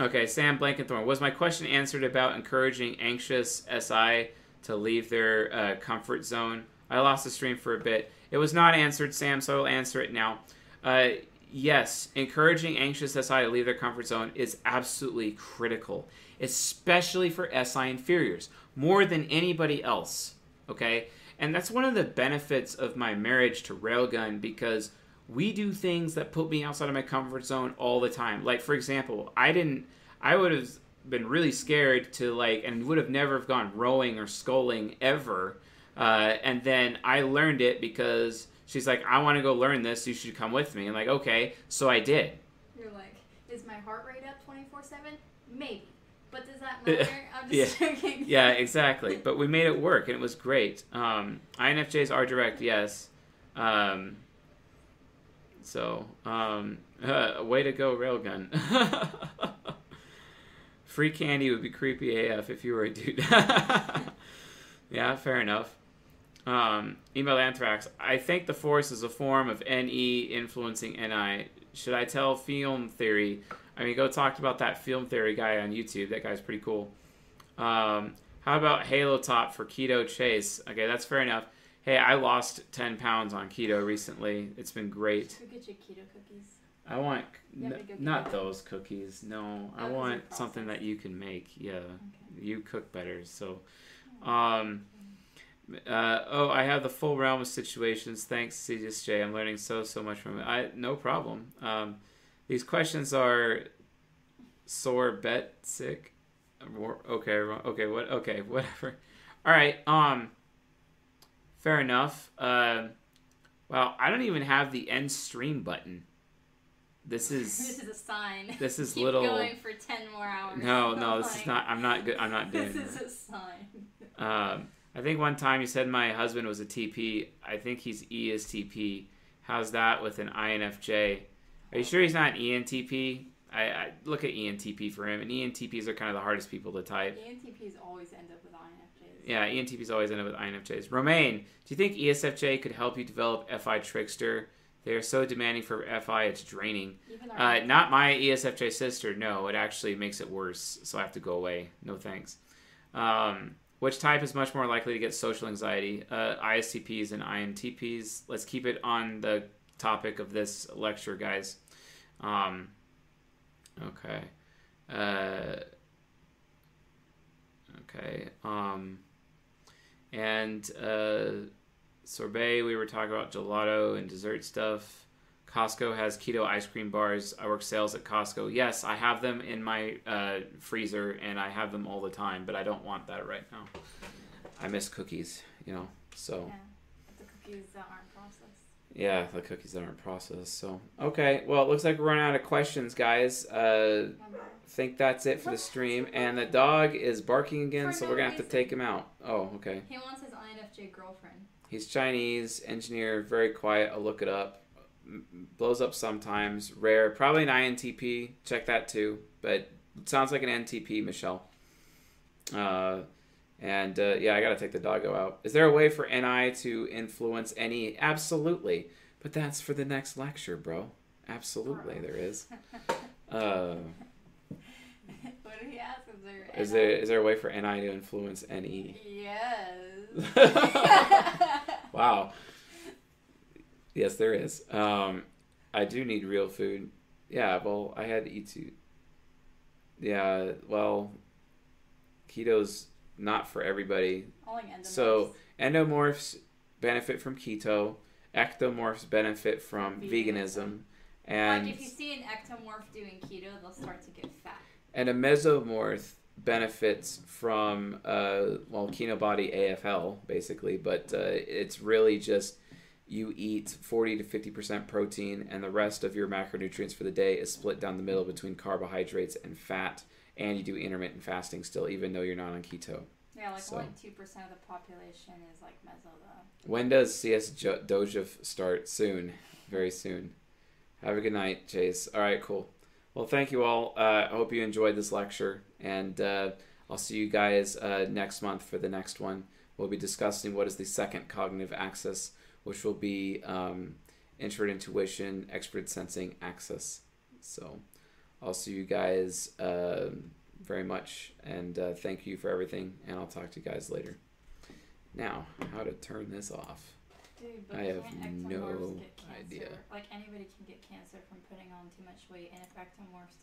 Okay, Sam Blankenthorne. Was my question answered about encouraging anxious SI to leave their uh, comfort zone? I lost the stream for a bit. It was not answered, Sam, so I'll answer it now. Uh, yes, encouraging anxious SI to leave their comfort zone is absolutely critical, especially for SI inferiors, more than anybody else. Okay? And that's one of the benefits of my marriage to Railgun because we do things that put me outside of my comfort zone all the time. Like, for example, I didn't, I would have been really scared to, like, and would have never have gone rowing or sculling ever. Uh, and then I learned it because she's like, I want to go learn this. You should come with me. I'm like, okay. So I did. You're like, is my heart rate up 24 7? Maybe. But does that matter? I'm Yeah. just joking. Yeah, exactly. But we made it work, and it was great. Um, INFJs are direct, yes. Um, so, um, uh, way to go, Railgun. Free candy would be creepy AF if you were a dude. yeah, fair enough. Um, email Anthrax. I think the Force is a form of NE influencing NI. Should I tell film theory? I mean, go talk about that film theory guy on YouTube. That guy's pretty cool. Um, how about Halo Top for keto chase? Okay, that's fair enough. Hey, I lost 10 pounds on keto recently. It's been great. Who get your keto cookies? I want n- to go get not those cookies. No, I Oh, 'cause want something that you can make. Yeah, Okay. you cook better. So, um, uh, oh, I have the full realm of situations. Thanks, CSJ. I'm learning so so much from it. I no problem. Um, these questions are sore bet sick. Okay, okay, what? Okay, whatever. All right. Um, fair enough. Uh, well, I don't even have the end stream button. This is This is a sign. this is Keep little. going for 10 more hours. No, no, this Like, is not. I'm not good. I'm not doing This that. is a sign. Um, I think one time you said my husband was a TP. I think he's ESTP. How's that with an INFJ? Are you sure he's not an ENTP? I, I look at ENTP for him, and ENTPs are kind of the hardest people to type. ENTPs always end up with INFJs. Yeah, ENTPs always end up with INFJs. Romaine, do you think ESFJ could help you develop FI Trickster? They are so demanding for FI, it's draining. Uh, not my ESFJ sister. No, it actually makes it worse. So I have to go away. No thanks. Um, which type is much more likely to get social anxiety? Uh, ISTPs and INTPs. Let's keep it on the topic of this lecture, guys. Um, okay. Uh, okay. Um, and uh, sorbet. We were talking about gelato and dessert stuff. Costco has keto ice cream bars. I work sales at Costco. Yes, I have them in my uh, freezer and I have them all the time, but I don't want that right now. I miss cookies, you know. So Yeah. The cookies that aren't processed. Yeah, the cookies that aren't processed. So okay, well, it looks like we're running out of questions, guys. Uh, think that's it for the stream, and the dog is barking again, so we're gonna have to take him out. Oh, okay. He wants his INFJ girlfriend. He's Chinese, engineer, very quiet. I'll look it up. Blows up sometimes, rare. Probably an INTP. Check that too. But it sounds like an NTP, Michelle. Uh, and uh, yeah, I gotta take the doggo out. Is there a way for NI to influence NE? Absolutely. But that's for the next lecture, bro. Absolutely, there is. Uh, what did he ask? Is there? is there is there a way for NI to influence? NE? Yes. Wow. Yes, there is. Um, I do need real food. Yeah, well, I had to eat too. Yeah, well, keto's not for everybody. Only endomorphs. So endomorphs benefit from keto. Ectomorphs benefit from Veganism. veganism, and like if you see an ectomorph doing keto, they'll start to get fat. and a mesomorph benefits from uh, well body AFL basically, but uh, it's really just you eat 40 to 50 percent protein, and the rest of your macronutrients for the day is split down the middle between carbohydrates and fat, and you do intermittent fasting still, even though you're not on keto. Yeah, like So- only two percent of the population is like meso though. When does CS Jo- Doja start? Soon, very soon. Have a good night, Chase. All right, cool. Well, thank you all. Uh, I hope you enjoyed this lecture, and uh, I'll see you guys uh, next month for the next one. We'll be discussing what is the second cognitive axis, which will be um, introvert intuition, expert sensing, axis. So I'll see you guys um very much, and uh, thank you for everything. And I'll talk to you guys later. Now, how to turn this off? Dude, but I have no get idea. Like anybody can get cancer from putting on too much weight, and if ectomorphs